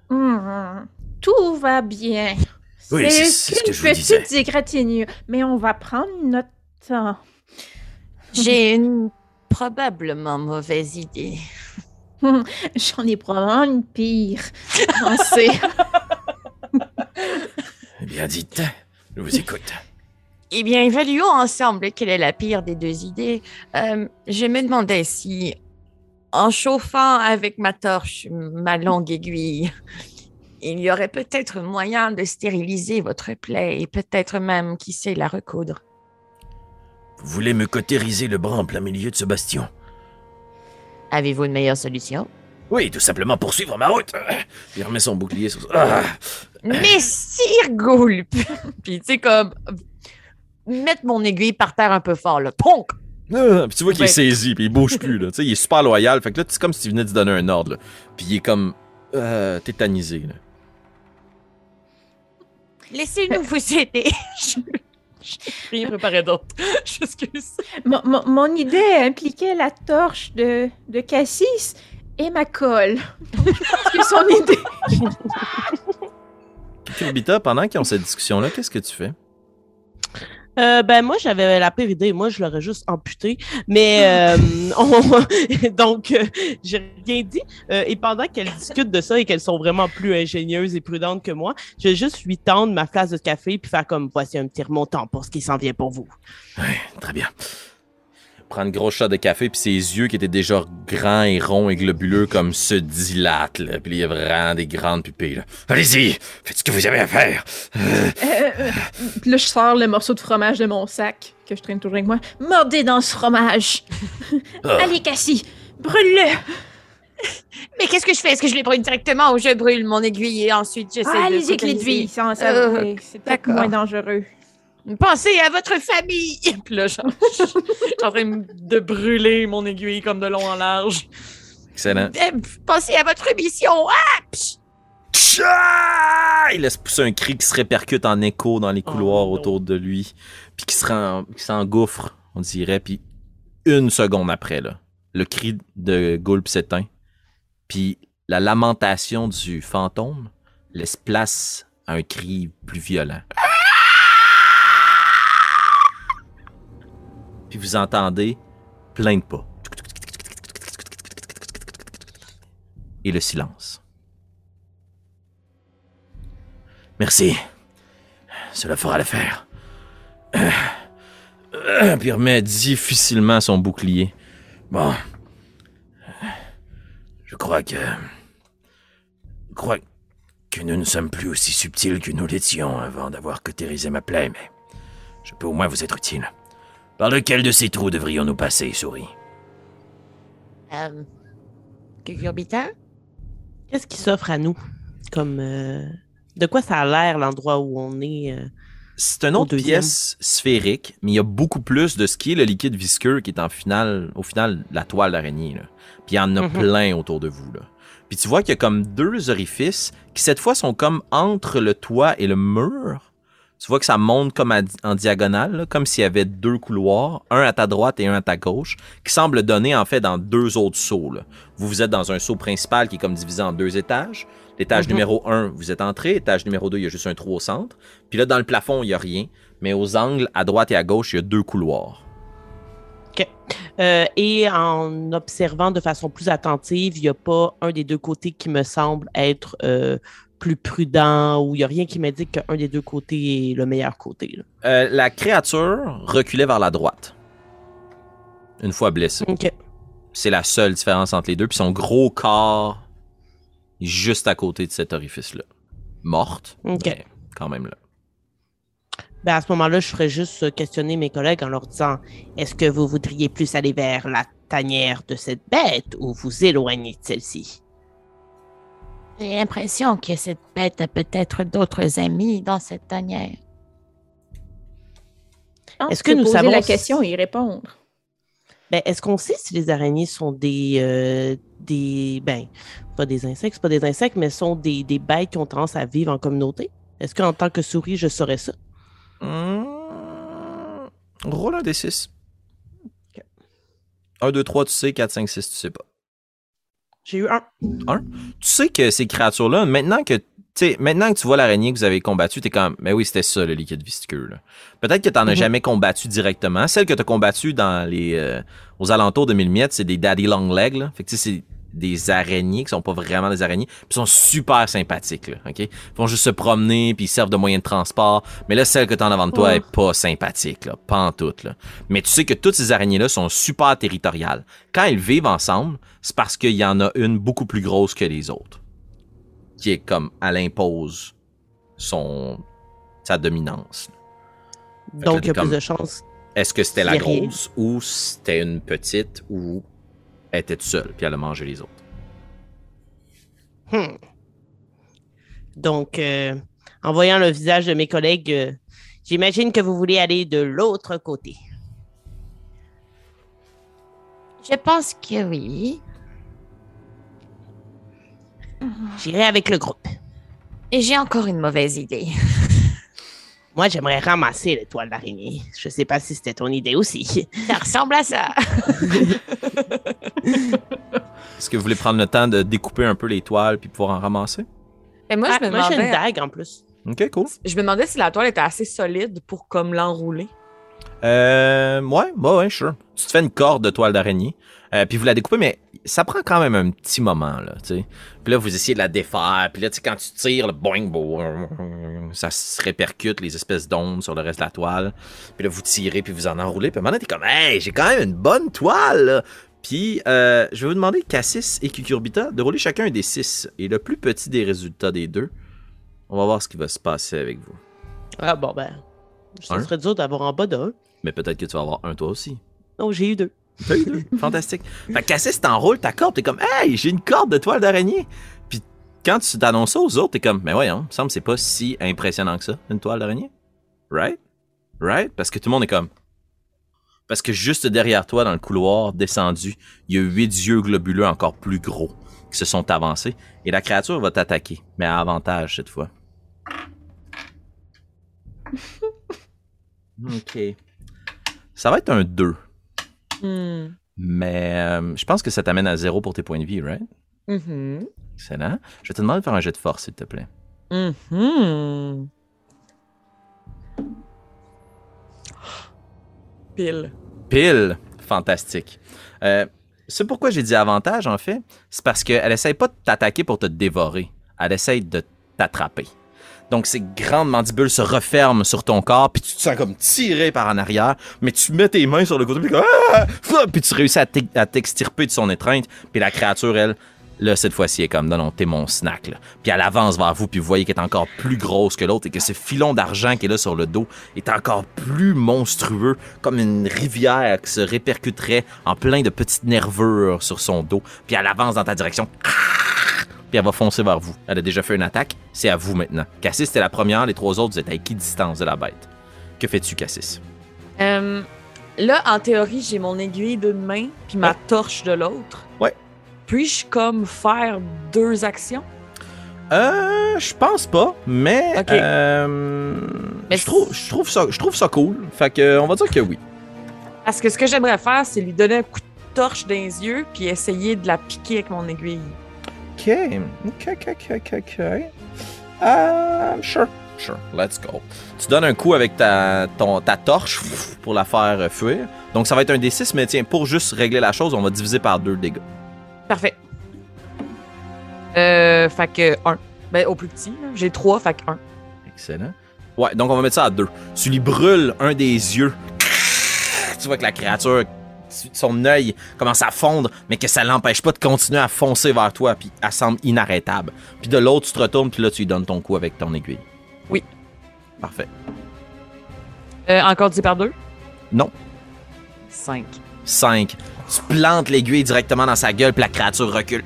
Hum, tout va bien. Oui, c'est- c'est ce que je vous disais. petite égratignure, mais on va prendre notre temps. J'ai une probablement mauvaise idée. *laughs* J'en ai probablement une pire. *laughs* Eh bien, dites, je vous écoute. Eh bien, évaluons ensemble quelle est la pire des deux idées. Euh, je me demandais si, en chauffant avec ma torche ma longue aiguille, il y aurait peut-être moyen de stériliser votre plaie et peut-être même, qui sait, la recoudre. Vous voulez me cautériser le bras en plein milieu de ce bastion? Avez-vous une meilleure solution? Oui, tout simplement poursuivre ma route. Il remet son bouclier sur... Ah. Mais sire Goulp! *laughs* Puis, tu sais, comme, mettre mon aiguille par terre un peu fort, là. Ponk! Ah, puis tu vois qu'il Ouais. est saisi, puis il bouge *laughs* plus, là. Tu sais, il est super loyal. Fait que là, c'est comme si tu venais de donner un ordre, là. Puis il est comme euh, tétanisé, là. Laissez-nous vous aider. *laughs* *laughs* Rien préparé d'autre. *laughs* J'excuse. Mon, mon- mon idée impliquait la torche de, de Cassis et ma colle. *laughs* Que son idée. Kirbita, pendant qu'ils ont cette discussion-là, qu'est-ce que tu fais? Euh, ben moi j'avais la pire idée, moi je l'aurais juste amputé, mais *laughs* euh, on- *laughs* donc euh, j'ai rien dit. Euh, et pendant qu'elles discutent de ça et qu'elles sont vraiment plus ingénieuses et prudentes que moi, je vais juste lui tendre ma place de café puis faire comme voici un petit remontant pour ce qui s'en vient pour vous. Ouais, très bien. Prend une grosse shot de café, puis ses yeux qui étaient déjà grands et ronds et globuleux comme se dilatent, là. Puis il y a vraiment des grandes pupilles, là. Allez-y, faites ce que vous avez à faire. Euh, euh, puis là, je sors le morceau de fromage de mon sac que je traîne toujours avec moi. Mordez dans ce fromage. Ah. Allez, Cassis, brûle-le. Mais qu'est-ce que je fais? Est-ce que je les brûle directement ou je brûle mon aiguille et ensuite j'essaie Ah, de allez-y avec cotoniser? l'aiguille, ça, ça Euh, c'est peut-être moins dangereux. Pensez à votre famille! *laughs* Puis là, je suis en train de brûler mon aiguille comme de long en large. Excellent. Eh, Pensez à votre mission! Ah! Il laisse pousser un cri qui se répercute en écho dans les Oh, couloirs autour de lui, puis qui se s'engouffre, on dirait, puis une seconde après, là, le cri de Gulp s'éteint, puis la lamentation du fantôme laisse place à un cri plus violent. Puis vous entendez plein de pas. Et le silence. Merci. Cela fera l'affaire. Euh, euh, Puis remet difficilement son bouclier. Bon. Je crois que. Je crois que nous ne sommes plus aussi subtils que nous l'étions avant d'avoir cautérisé ma plaie, mais je peux au moins vous être utile. Par lequel de ces trous devrions-nous passer, souris? Euh? Qu'est-ce qui s'offre à nous? Comme. euh, De quoi ça a l'air l'endroit où on est? euh? C'est une Au autre pièce sphérique, mais il y a beaucoup plus de ce qui est le liquide visqueux qui est en final, au final, la toile d'araignée. là. Puis il y en a Mhm. plein autour de vous. Là. Puis tu vois qu'il y a comme deux orifices qui cette fois sont comme entre le toit et le mur. Tu vois que ça monte comme à- en diagonale, là, comme s'il y avait deux couloirs, un à ta droite et un à ta gauche, qui semblent donner en fait dans deux autres sauts. là. Vous, vous êtes dans un saut principal qui est comme divisé en deux étages. L'étage Mhm. numéro 1, vous êtes entré. Étage numéro 2, il y a juste un trou au centre. Puis là, dans le plafond, il n'y a rien. Mais aux angles, à droite et à gauche, il y a deux couloirs. Euh, et en observant de façon plus attentive, il n'y a pas un des deux côtés qui me semble être euh, plus prudent ou il n'y a rien qui m'indique qu'un des deux côtés est le meilleur côté. là. Euh, la créature reculait vers la droite. Une fois blessée. C'est la seule différence entre les deux. Puis son gros corps juste à côté de cet orifice-là. Morte. Mais quand même là. Ben, à ce moment-là, je ferais juste questionner mes collègues en leur disant Est-ce que vous voudriez plus aller vers la tanière de cette bête ou vous éloigner de celle-ci? J'ai l'impression que cette bête a peut-être d'autres amis dans cette tanière. Est-ce que nous poser savons la question et y répondre? Ben, est-ce qu'on sait si les araignées sont des, euh, des, ben, pas des insectes, c'est pas des insectes, mais sont des, des bêtes qui ont tendance à vivre en communauté? Est-ce qu'en tant que souris, je saurais ça? Hum, Roule un des 6. 1, 2, 3, tu sais. 4, 5, 6, tu sais pas. J'ai eu un. tu sais que ces créatures-là, maintenant que tu sais, maintenant que tu vois l'araignée que vous avez combattue, t'es comme, mais oui, c'était ça, le liquide visqueux. Peut-être que t'en as Mhm. jamais combattu directement. Celle que t'as combattue dans les, euh, aux alentours de 1000 mètres, c'est des daddy long legs, là. Fait que tu sais, c'est des araignées qui sont pas vraiment des araignées, puis sont super sympathiques, là, ok? Ils vont juste se promener, puis ils servent de moyen de transport. Mais là, celle que t'as en avant de toi Oh. est pas sympathique, là, pas en tout, là. Mais tu sais que toutes ces araignées-là sont super territoriales. Quand elles vivent ensemble, c'est parce qu'il y en a une beaucoup plus grosse que les autres. Qui est comme, elle impose son, sa dominance. Donc, il y a plus de chances. Est-ce que c'était la rien. grosse ou c'était une petite ou elle était toute seule puis elle a mangé les autres? Hmm. Donc, euh, en voyant le visage de mes collègues, euh, j'imagine que vous voulez aller de l'autre côté. Je pense que oui. J'irai avec le groupe. Et j'ai encore une mauvaise idée. *laughs* Moi, j'aimerais ramasser l'étoile d'araignée. Je sais pas si c'était ton idée aussi. *laughs* Ça ressemble à ça. *laughs* Est-ce que vous voulez prendre le temps de découper un peu les toiles puis pouvoir en ramasser? Mais moi, Ah, je, me moi, j'ai une dague en plus. Ok, cool. je me demandais si la toile était assez solide pour comme l'enrouler. Euh, ouais, ouais, ouais, sure. Tu te fais une corde de toile d'araignée, euh, puis vous la découpez, mais ça prend quand même un petit moment, là, tu sais. Puis là, vous essayez de la défaire, puis là, tu sais, quand tu tires, le boing, boing, ça se répercute, les espèces d'ondes sur le reste de la toile. Puis là, vous tirez, puis vous en enroulez, puis donné, t'es comme, hey, j'ai quand même une bonne toile, là. Puis, euh, je vais vous demander, Cassis et Cucurbita, de rouler chacun un des six. Et le plus petit des résultats des deux, on va voir ce qui va se passer avec vous. Ah bon, ben, ça serait dur d'avoir en bas d'un. Mais peut-être que tu vas avoir un toi aussi. Non, j'ai eu deux. T'as eu deux? Fantastique. Fait que Cassis t'enroules ta corde, t'es comme, hey, j'ai une corde de toile d'araignée. Puis quand tu t'annonces ça aux autres, t'es comme, mais voyons, il me semble que c'est pas si impressionnant que ça, une toile d'araignée. Right? Right? Parce que tout le monde est comme. Parce que juste derrière toi, dans le couloir descendu, il y a huit yeux globuleux encore plus gros qui se sont avancés. Et la créature va t'attaquer, mais à avantage cette fois. *laughs* ok. Ça va être un 2. Hmm. Mais euh, je pense que ça t'amène à zéro pour tes points de vie, right? Mhm. Excellent. Je vais te demander de faire un jet de force, s'il te plaît. Mhm. Pile. Pile! Fantastique. Euh, c'est pourquoi j'ai dit avantage, en fait. C'est parce qu'elle essaye pas de t'attaquer pour te dévorer. Elle essaye de t'attraper. Donc, ces grandes mandibules se referment sur ton corps, puis tu te sens comme tiré par en arrière, mais tu mets tes mains sur le côté, puis, Ah! Ah! puis tu réussis à t'ex- à t'extirper de son étreinte, puis la créature, elle, là, cette fois-ci, est comme, non, non, t'es mon snack, là. Puis elle avance vers vous, puis vous voyez qu'elle est encore plus grosse que l'autre, et que ce filon d'argent qui est là sur le dos est encore plus monstrueux, comme une rivière qui se répercuterait en plein de petites nervures sur son dos, puis elle avance dans ta direction. Puis elle va foncer vers vous. Elle a déjà fait une attaque. C'est à vous maintenant. Cassis, c'était la première. Les trois autres, vous êtes à équidistance de la bête. Que fais-tu, Cassis? Euh, là, en théorie, j'ai mon aiguille d'une main puis ma torche de l'autre. Ouais. Puis-je comme faire deux actions? Euh, je pense pas, mais, Ok. euh, Mais je trouve, je trouve ça, je trouve ça cool. Fait que, on va dire que oui. Parce que ce que j'aimerais faire, c'est lui donner un coup de torche dans les yeux puis essayer de la piquer avec mon aiguille. Ok, ok, ok, ok, ok, ok. Euh, sure, sure, let's go. Tu donnes un coup avec ta, ton, ta torche pour la faire fuir. Donc ça va être un D6, mais tiens, pour juste régler la chose, on va diviser par deux le dégât. Parfait. Euh, fait que un. Ben, au plus petit, j'ai trois, fait que un. Excellent. Ouais, donc on va mettre ça à deux. Tu lui brûles un des yeux. Tu vois que la créature, son œil commence à fondre, mais que ça l'empêche pas de continuer à foncer vers toi, puis elle semble inarrêtable. Puis de l'autre, tu te retournes, puis là, tu lui donnes ton coup avec ton aiguille. Oui. Parfait. Euh, encore dit par deux? Non. Cinq. 5. Tu plantes l'aiguille directement dans sa gueule, puis la créature recule.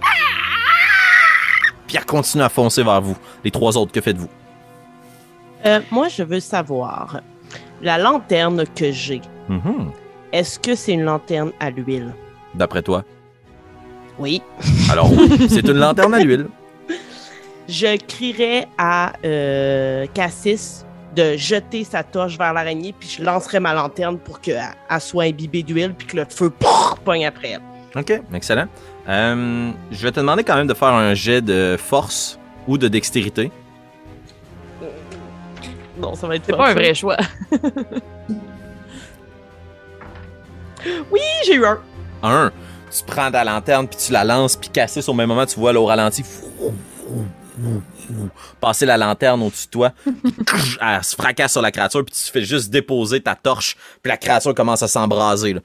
Puis elle continue à foncer vers vous. Les trois autres, que faites-vous? Euh, moi, je veux savoir, la lanterne que j'ai, Mhm. Est-ce que c'est une lanterne à l'huile? D'après toi? Oui. *laughs* Alors oui, c'est une lanterne à l'huile. Je crierais à euh, Cassis de jeter sa torche vers l'araignée, puis je lancerais ma lanterne pour qu'elle elle soit imbibée d'huile, puis que le feu pogne après elle. Ok, excellent. Euh, je vais te demander quand même de faire un jet de force ou de dextérité. Non, ça va être C'est pas un vrai choix. *laughs* Oui, j'ai eu un. Un, tu prends ta lanterne puis tu la lances puis casser au même moment, tu vois là, au ralenti passer la lanterne au-dessus de toi, *laughs* elle se fracasse sur la créature puis tu fais juste déposer ta torche puis la créature commence à s'embraser.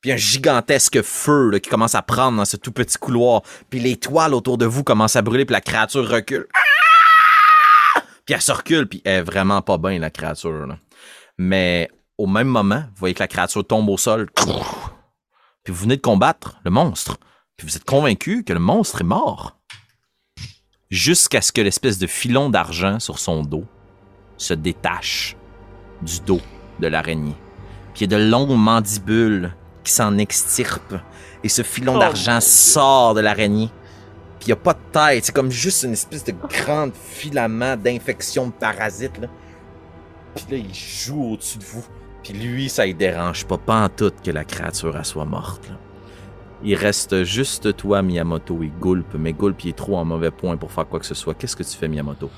Puis un gigantesque feu qui commence à prendre dans ce tout petit couloir. Puis les toiles autour de vous commencent à brûler puis la créature recule. Puis elle se recule puis elle est vraiment pas bien la créature. là. Mais au même moment, vous voyez que la créature tombe au sol. Puis vous venez de combattre le monstre. Puis vous êtes convaincu que le monstre est mort. Jusqu'à ce que l'espèce de filon d'argent sur son dos se détache du dos de l'araignée. Puis il y a de longues mandibules qui s'en extirpent. Et ce filon Oh d'argent sort de l'araignée. Puis il n'y a pas de tête. C'est comme juste une espèce de grand filament d'infection de parasites. Là. Puis là, il joue au-dessus de vous. Puis lui, ça ne dérange pas, pas en tout que la créature soit morte. là. Il reste juste toi, Miyamoto, et Gulp. Mais Gulp, il est trop en mauvais point pour faire quoi que ce soit. Qu'est-ce que tu fais, Miyamoto?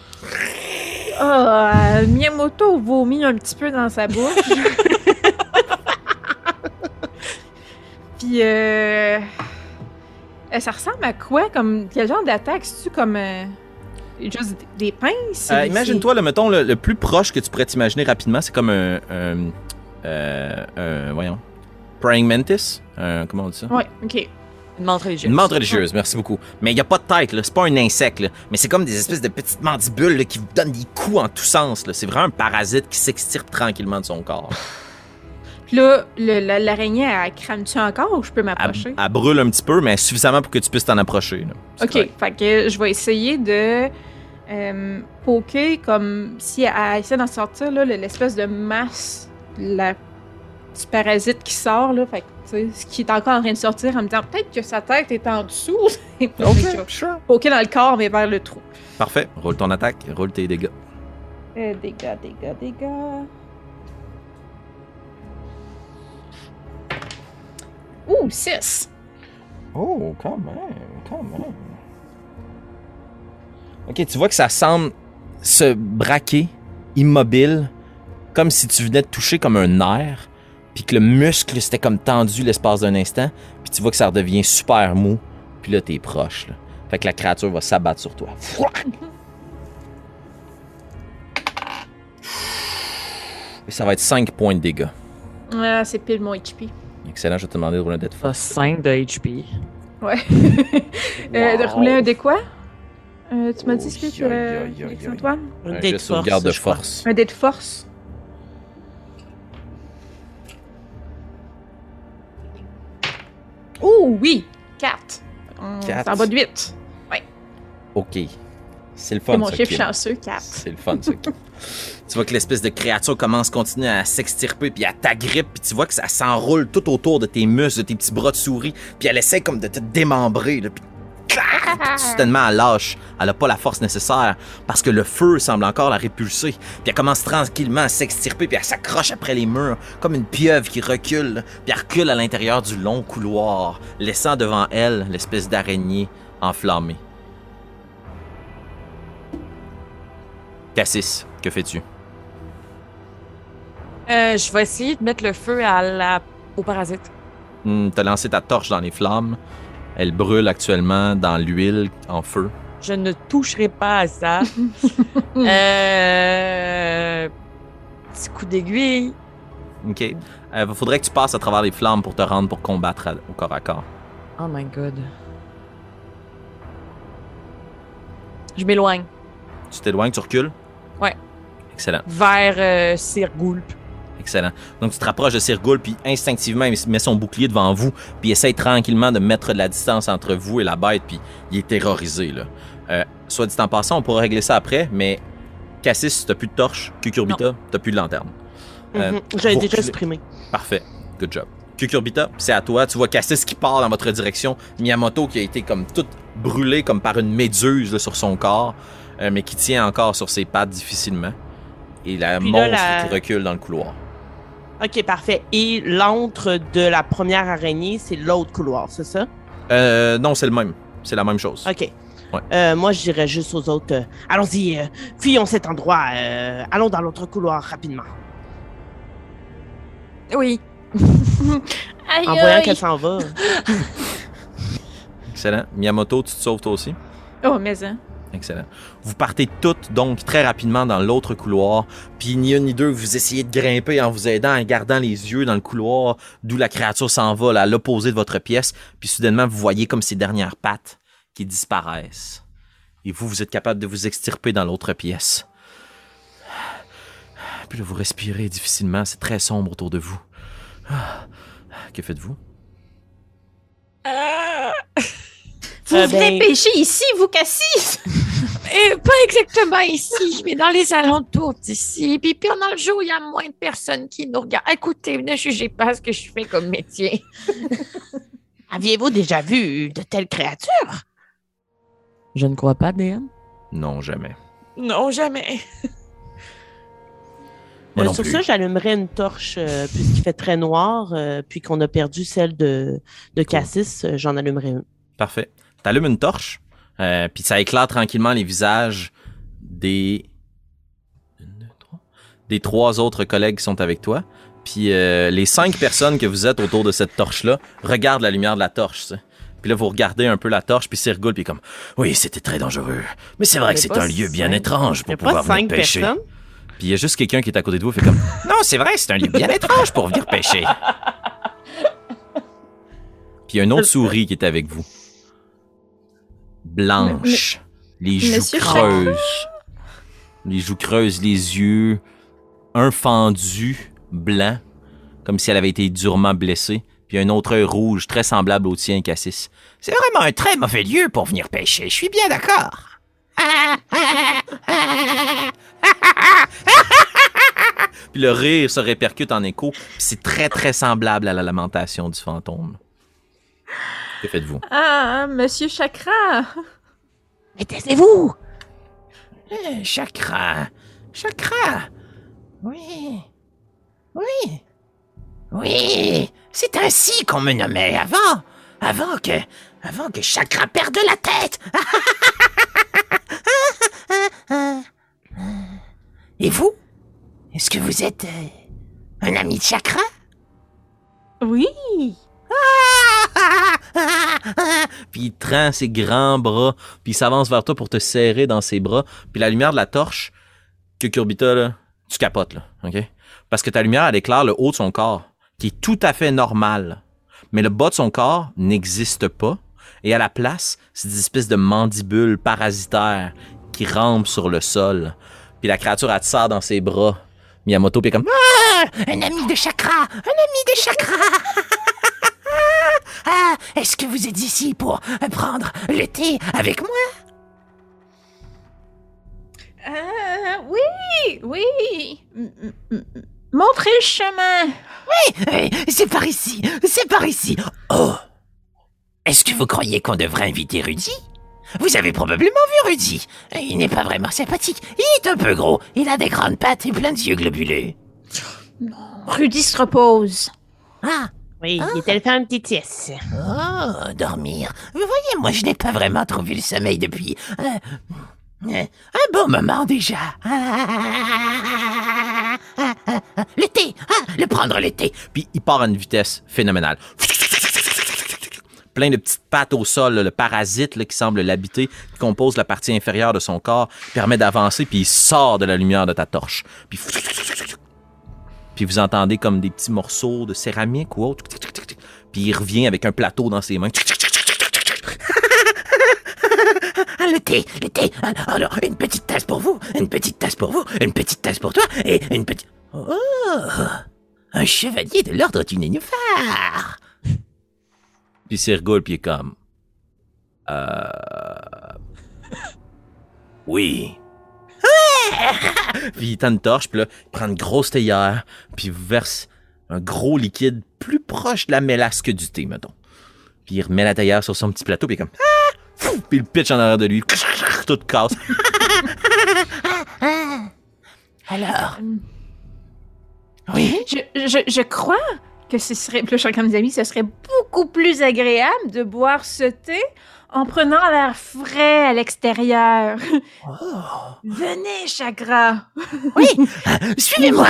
Ah, Miyamoto vomit un petit peu dans sa bouche. *laughs* Puis, euh... euh, ça ressemble à quoi? Comme, quel genre d'attaque? C'est-tu comme... euh, juste des pinces? Imagine-toi, le, mettons, le, le plus proche que tu pourrais t'imaginer rapidement, c'est comme un... un, un- voyons. Praying Mantis? Un- comment on dit ça? Ouais, ok. Une menthe religieuse. Une menthe religieuse, merci beaucoup. Mais il n'y a pas de tête, là. C'est pas un insecte, là. Mais c'est comme des espèces de petites mandibules là, qui vous donnent des coups en tous sens. là. C'est vraiment un parasite qui s'extirpe tranquillement de son corps. Puis là, l'araignée, elle crame-tu encore ou je peux Elle, m'approcher? elle brûle un petit peu, mais suffisamment pour que tu puisses t'en approcher. là. Ok, correct. fait que je vais essayer de euh, poker comme si elle essaie d'en sortir, là, l'espèce de masse, la, du parasite qui sort, là. Fait que, tu sais, ce qui est encore en train de sortir en me disant peut-être que sa tête est en dessous. *laughs* Sure. poker dans le corps, mais vers le trou. Parfait. Roule ton attaque, roule tes dégâts. Euh, dégâts, dégâts, dégâts. Ouh, 6! Oh, quand même, quand même. Ok, tu vois que ça semble se braquer, immobile, comme si tu venais de toucher comme un nerf, puis que le muscle c'était comme tendu l'espace d'un instant, puis tu vois que ça redevient super mou, puis là t'es proche. Là. Fait que la créature va s'abattre sur toi. Et ça va être 5 points de dégâts. Ah, c'est pile mon HP. Excellent, je vais te demander de rouler un dé de force. 5 de HP. Ouais. *laughs* Euh, de rouler un dé quoi? Euh, tu m'as dit ce que tu aïe. Antoine? Un dé de force. Un dé de force? Oh oui! 4. Quatre. C'est en bas de 8. Ok. C'est le fun. C'est mon chiffre chanceux, 4. C'est le fun, ça. *laughs* Tu vois que l'espèce de créature commence à continuer à s'extirper, puis à t'agrippe, puis tu vois que ça s'enroule tout autour de tes muscles, de tes petits bras de souris, puis elle essaie comme de te démembrer, là! Puis soudainement, elle lâche. Elle a pas la force nécessaire, parce que le feu semble encore la répulser. Puis elle commence tranquillement à s'extirper, puis elle s'accroche après les murs, comme une pieuvre qui recule, puis elle recule à l'intérieur du long couloir, laissant devant elle l'espèce d'araignée enflammée. Cassis, que fais-tu? Euh, je vais essayer de mettre le feu à la... au parasite. Hmm, T'as lancé ta torche dans les flammes. Elle brûle actuellement dans l'huile en feu. Je ne toucherai pas à ça. *laughs* euh... Petit coup d'aiguille. OK. Il faudrait que tu passes à travers les flammes pour te rendre pour combattre à- au corps à corps. Oh my god. Je m'éloigne Tu t'éloignes, tu recules? Ouais. Excellent, vers euh, Sir Goulp. Excellent. Donc tu te rapproches de Sirgoul, puis instinctivement, il met son bouclier devant vous, puis il essaie tranquillement de mettre de la distance entre vous et la bête, puis il est terrorisé, là. Euh, soit dit en passant, on pourra régler ça après, mais Cassis, t'as plus de torche. Cucurbita, t'as plus de lanterne. Euh, Mhm. J'avais déjà reculez. exprimé. Parfait. Good job. Cucurbita, c'est à toi. Tu vois Cassis qui part dans votre direction. Miyamoto qui a été comme toute brûlée comme par une méduse là, sur son corps, euh, mais qui tient encore sur ses pattes difficilement. Et la Puis là, monstre la- qui recule dans le couloir. Ok, parfait. Et l'antre de la première araignée, c'est l'autre couloir, c'est ça? Euh, non, c'est le même. C'est la même chose. Ok. Ouais. Euh, moi, je dirais juste aux autres euh, allons-y, euh, fuyons cet endroit, euh, allons dans l'autre couloir rapidement. Oui. *laughs* Aïe, En voyant qu'elle s'en va. *laughs* Excellent. Miyamoto, tu te sauves toi aussi? Oh, mais hein. Excellent. Vous partez toutes donc très rapidement dans l'autre couloir, puis ni un ni deux, vous essayez de grimper en vous aidant, en gardant les yeux dans le couloir d'où la créature s'envole à l'opposé de votre pièce, puis soudainement vous voyez comme ses dernières pattes qui disparaissent. Et vous, vous êtes capable de vous extirper dans l'autre pièce. Puis là, vous respirez difficilement, c'est très sombre autour de vous. Ah. Que faites-vous? *laughs* Vous Euh, venez ben- pêcher ici, vous, Cassis! *laughs* Eh, pas exactement ici, mais dans les alentours d'ici. Puis pendant le jour, il y a moins de personnes qui nous regardent. Écoutez, ne jugez pas ce que je fais comme métier. *laughs* Aviez-vous déjà vu de telles créatures? Je ne crois pas, DM. Non, jamais. Non, jamais. Moi Euh, non sur plus. ça, j'allumerais une torche euh, puisqu'il fait très noir, euh, puis qu'on a perdu celle de, de Cassis, euh, j'en allumerai une. Parfait. T'allumes une torche, euh, puis ça éclaire tranquillement les visages des... Des trois autres collègues qui sont avec toi. Puis euh, les cinq personnes que vous êtes autour de cette torche-là regardent la lumière de la torche. ça. Puis là, vous regardez un peu la torche, puis rigole, puis comme « Oui, c'était très dangereux. Mais c'est vrai que c'est un lieu bien étrange pour pouvoir venir pêcher. » personnes. Puis il y a juste quelqu'un qui est à côté de vous, fait comme « Non, c'est vrai, c'est un lieu bien étrange pour venir pêcher. » Puis il y a une autre souris qui est avec vous. Blanche. Les joues Monsieur creuses. Les joues creuses, les yeux. Un fendu blanc. comme si elle avait été durement blessée, puis un autre œil rouge très semblable au tien, Cassis. C'est vraiment un très mauvais lieu pour venir pêcher, je suis bien d'accord. *laughs* Puis le rire se répercute en écho, c'est très très semblable à la lamentation du fantôme. Que faites-vous? Ah, Monsieur Chakra! Mais taisez-vous! Eh, Chakra. Chakra. Oui. Oui. Oui. C'est ainsi qu'on me nommait avant. Avant que. Avant que Chakra perde la tête. *laughs* Et vous? Est-ce que vous êtes euh, un ami de Chakra? Oui! *laughs* Puis il tend ses grands bras, puis il s'avance vers toi pour te serrer dans ses bras. Puis la lumière de la torche, que Kurbita, là, tu capotes, là, OK? Parce que ta lumière, elle éclaire le haut de son corps, qui est tout à fait normal. Mais le bas de son corps n'existe pas. Et à la place, c'est des espèces de mandibules parasitaires qui rampent sur le sol. Puis la créature, elle te serre dans ses bras. Miyamoto, puis comme... Ah, un ami de Chakra. Un ami de Chakra. *laughs* Ah, est-ce que vous êtes ici pour prendre le thé avec moi? Euh, oui! Oui! Montrez le chemin! Eh, C'est par ici, c'est par ici. Oh Est-ce que vous croyez qu'on devrait inviter Rudy? Vous avez probablement vu Rudy. Il n'est pas vraiment sympathique. Il est un peu gros. Il a des grandes pattes et plein d'yeux globuleux. Rudy se repose. Ah Oui, il est allé faire une petite sieste. Oh, dormir. Vous voyez, moi, je n'ai pas vraiment trouvé le sommeil depuis... euh, euh, un bon moment déjà. Le thé, ah, le prendre le thé. Puis il part à une vitesse phénoménale. Plein de petites pattes au sol, là, le parasite là, qui semble l'habiter, qui compose la partie inférieure de son corps, permet d'avancer, puis il sort de la lumière de ta torche. Puis, puis vous entendez comme des petits morceaux de céramique ou autre. Puis il revient avec un plateau dans ses mains. Ah, le thé, le thé. Alors, alors, une petite tasse pour vous, une petite tasse pour vous, une petite tasse pour toi, et une petite... Oh Un chevalier de l'ordre du nénuphar Puis il s'érgoule, puis il est comme... Euh... Oui. Puis il tend une torche, puis là, il prend une grosse théière, puis il verse un gros liquide plus proche de la mélasse que du thé, mettons. Puis il remet la théière sur son petit plateau, puis il est comme... Ah! Fou! Puis il pitch en arrière de lui. Tout casse. Alors Oui? Je, je, je crois que ce serait, puis là, je suis comme des amis, ce serait beaucoup plus agréable de boire ce thé en prenant l'air frais à l'extérieur. Oh. Venez, Chakra! Oui *laughs* Suivez-moi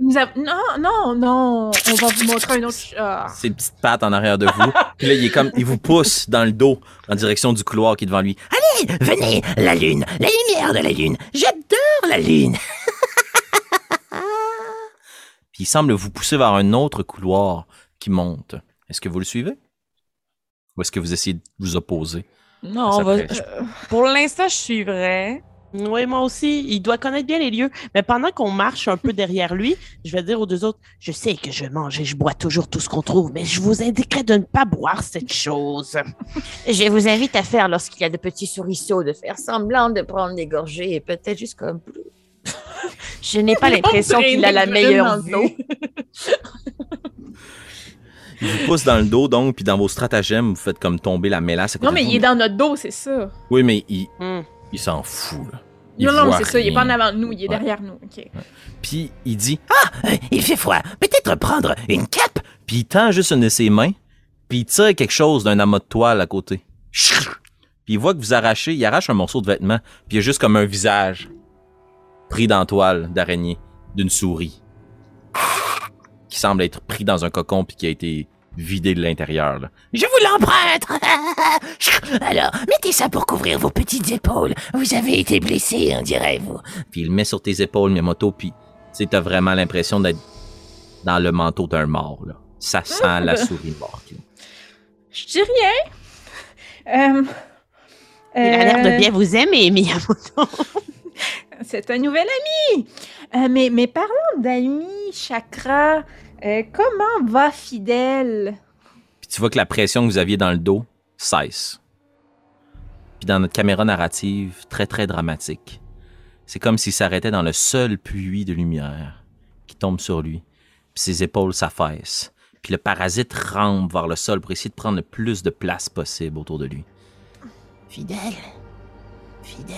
Nous av- Non, non, non, on va vous montrer un autre. Ah. Ses petites pattes en arrière de vous. *laughs* Puis là, il est comme... Il vous pousse dans le dos, en direction du couloir qui est devant lui. Allez, venez, la lune, la lumière de la lune. J'adore la lune. *laughs* Puis il semble vous pousser vers un autre couloir qui monte. Est-ce que vous le suivez? Ou est-ce que vous essayez de vous opposer? Non, on va- euh, pour l'instant, je suivrai. Oui, moi aussi. Il doit connaître bien les lieux. Mais pendant qu'on marche un peu *laughs* derrière lui, je vais dire aux deux autres Je sais que je mange et je bois toujours tout ce qu'on trouve, mais je vous indiquerai de ne pas boire cette chose. *laughs* Je vous invite à faire, lorsqu'il y a de petits souriceaux, de faire semblant de prendre des gorgées et peut-être juste comme. *laughs* Je n'ai pas l'impression qu'il a la meilleure vue. Il vous pousse dans le dos, donc, puis dans vos stratagèmes, vous faites comme tomber la mélasse. à côté Non, mais de vous. il est dans notre dos, c'est ça. Oui, mais il, Hmm. il s'en fout, là. Il non, non, c'est ça, il est pas en avant de nous, il est Ouais. derrière nous. Puis il dit, Euh, Il fait froid. Peut-être prendre une cape. puis il tend juste une de ses mains, puis il tire quelque chose d'un amas de toile à côté. Puis il voit que vous arrachez, il arrache un morceau de vêtement, puis il y a juste comme un visage pris dans la toile d'araignée d'une souris qui semble être pris dans un cocon puis qui a été vidé de l'intérieur. là. Je vous l'emprunte. *laughs* Alors, mettez ça pour couvrir vos petites épaules. Vous avez été blessé, on dirait, vous. Puis il le met sur tes épaules, Miyamoto, puis tu sais, t'as vraiment l'impression d'être dans le manteau d'un mort. Là. Ça sent la *laughs* souris morte. là. Je dis rien. Euh, Il a l'air euh, de bien vous aimer, Miyamoto. *laughs* c'est un nouvel ami. Euh, mais, mais parlons d'amis, Chakra. Euh, comment va Fidèle? Puis tu vois que la pression que vous aviez dans le dos cesse. Puis dans notre caméra narrative, très très dramatique, c'est comme s'il s'arrêtait dans le seul puits de lumière qui tombe sur lui. Puis ses épaules s'affaissent. Puis le parasite rampe vers le sol pour essayer de prendre le plus de place possible autour de lui. Fidèle. Fidèle.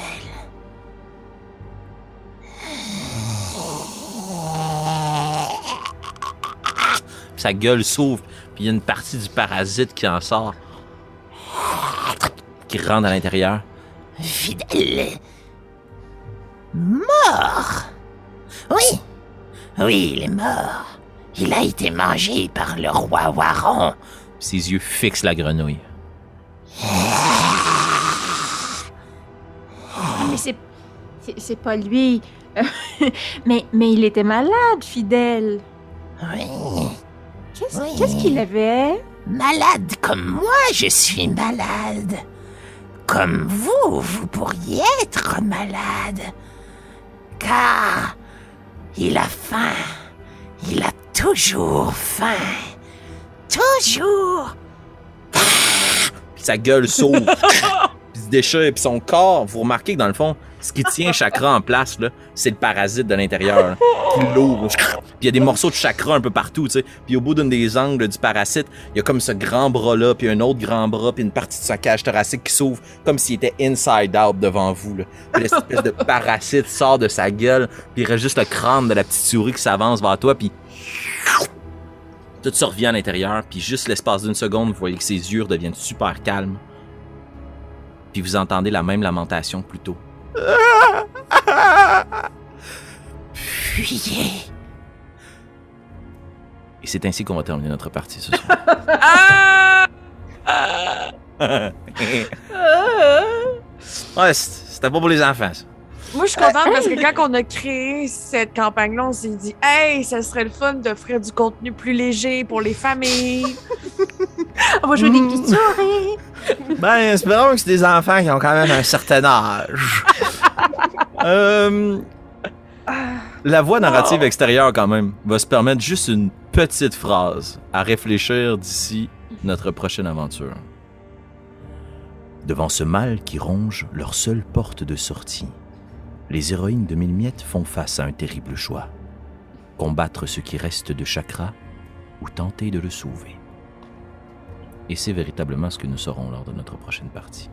Puis sa gueule s'ouvre, puis il y a une partie du parasite qui en sort, qui rentre à l'intérieur. Fidèle. Mort. Oui. Oui, il est mort. Il a été mangé par le roi Waron. Ses yeux fixent la grenouille. Mais c'est, c'est, pas lui. *laughs* Mais, mais il était malade, Fidèle. Oui. Qu'est-ce, Oui. qu'il avait? Malade comme moi, je suis malade. Comme vous, vous pourriez être malade. Car il a faim. Il a toujours faim. Toujours. Sa gueule s'ouvre, *laughs* se déchire, puis son corps, vous remarquez que dans le fond, ce qui tient chakra en place, là, c'est le parasite de l'intérieur, qui l'ouvre. Puis il y a des morceaux de chakra un peu partout, tu sais. Puis au bout d'une des angles du parasite, il y a comme ce grand bras-là, puis un autre grand bras, puis une partie de sa cage thoracique qui s'ouvre, comme s'il était inside out devant vous, là. Puis l'espèce *laughs* de parasite sort de sa gueule, puis il reste juste le crâne de la petite souris qui s'avance vers toi, puis tout ça revient à l'intérieur, puis juste l'espace d'une seconde, vous voyez que ses yeux deviennent super calmes. Puis vous entendez la même lamentation plus tôt. Fuyez. Et c'est ainsi qu'on va terminer notre partie ce soir. *laughs* ouais, c- c'était pas pour les enfants, ça. Moi, je suis contente parce que quand on a créé cette campagne-là, on s'est dit, hey, ça serait le fun d'offrir du contenu plus léger pour les familles. *laughs* On va jouer Mm. des pitouris. Ben, espérons que c'est des enfants qui ont quand même un certain âge. *laughs* Euh, la voix narrative extérieure, quand même, va se permettre juste une petite phrase à réfléchir d'ici notre prochaine aventure. Devant ce mal qui ronge leur seule porte de sortie, les héroïnes de Mille Miettes font face à un terrible choix. Combattre ce qui reste de Chakra ou tenter de le sauver. Et c'est véritablement ce que nous saurons lors de notre prochaine partie.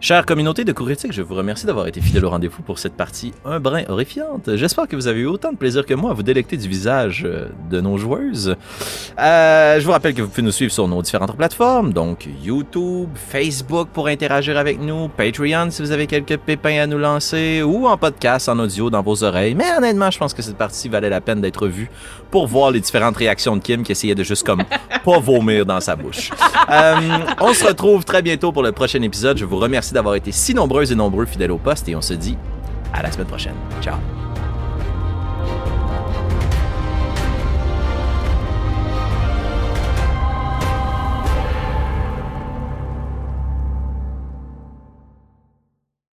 Chère communauté de cours éthique, je vous remercie d'avoir été fidèle au rendez-vous pour cette partie un brin horrifiante. J'espère que vous avez eu autant de plaisir que moi à vous délecter du visage euh, de nos joueuses. Euh, je vous rappelle que vous pouvez nous suivre sur nos différentes plateformes, donc YouTube, Facebook pour interagir avec nous, Patreon si vous avez quelques pépins à nous lancer, ou en podcast, en audio dans vos oreilles. Mais honnêtement, je pense que cette partie valait la peine d'être vue pour voir les différentes réactions de Kim qui essayait de juste comme *laughs* pas vomir dans sa bouche. Euh, on se retrouve très bientôt pour le prochain épisode. Je vous remercie d'avoir été si nombreuses et nombreux fidèles au poste et on se dit à la semaine prochaine. Ciao.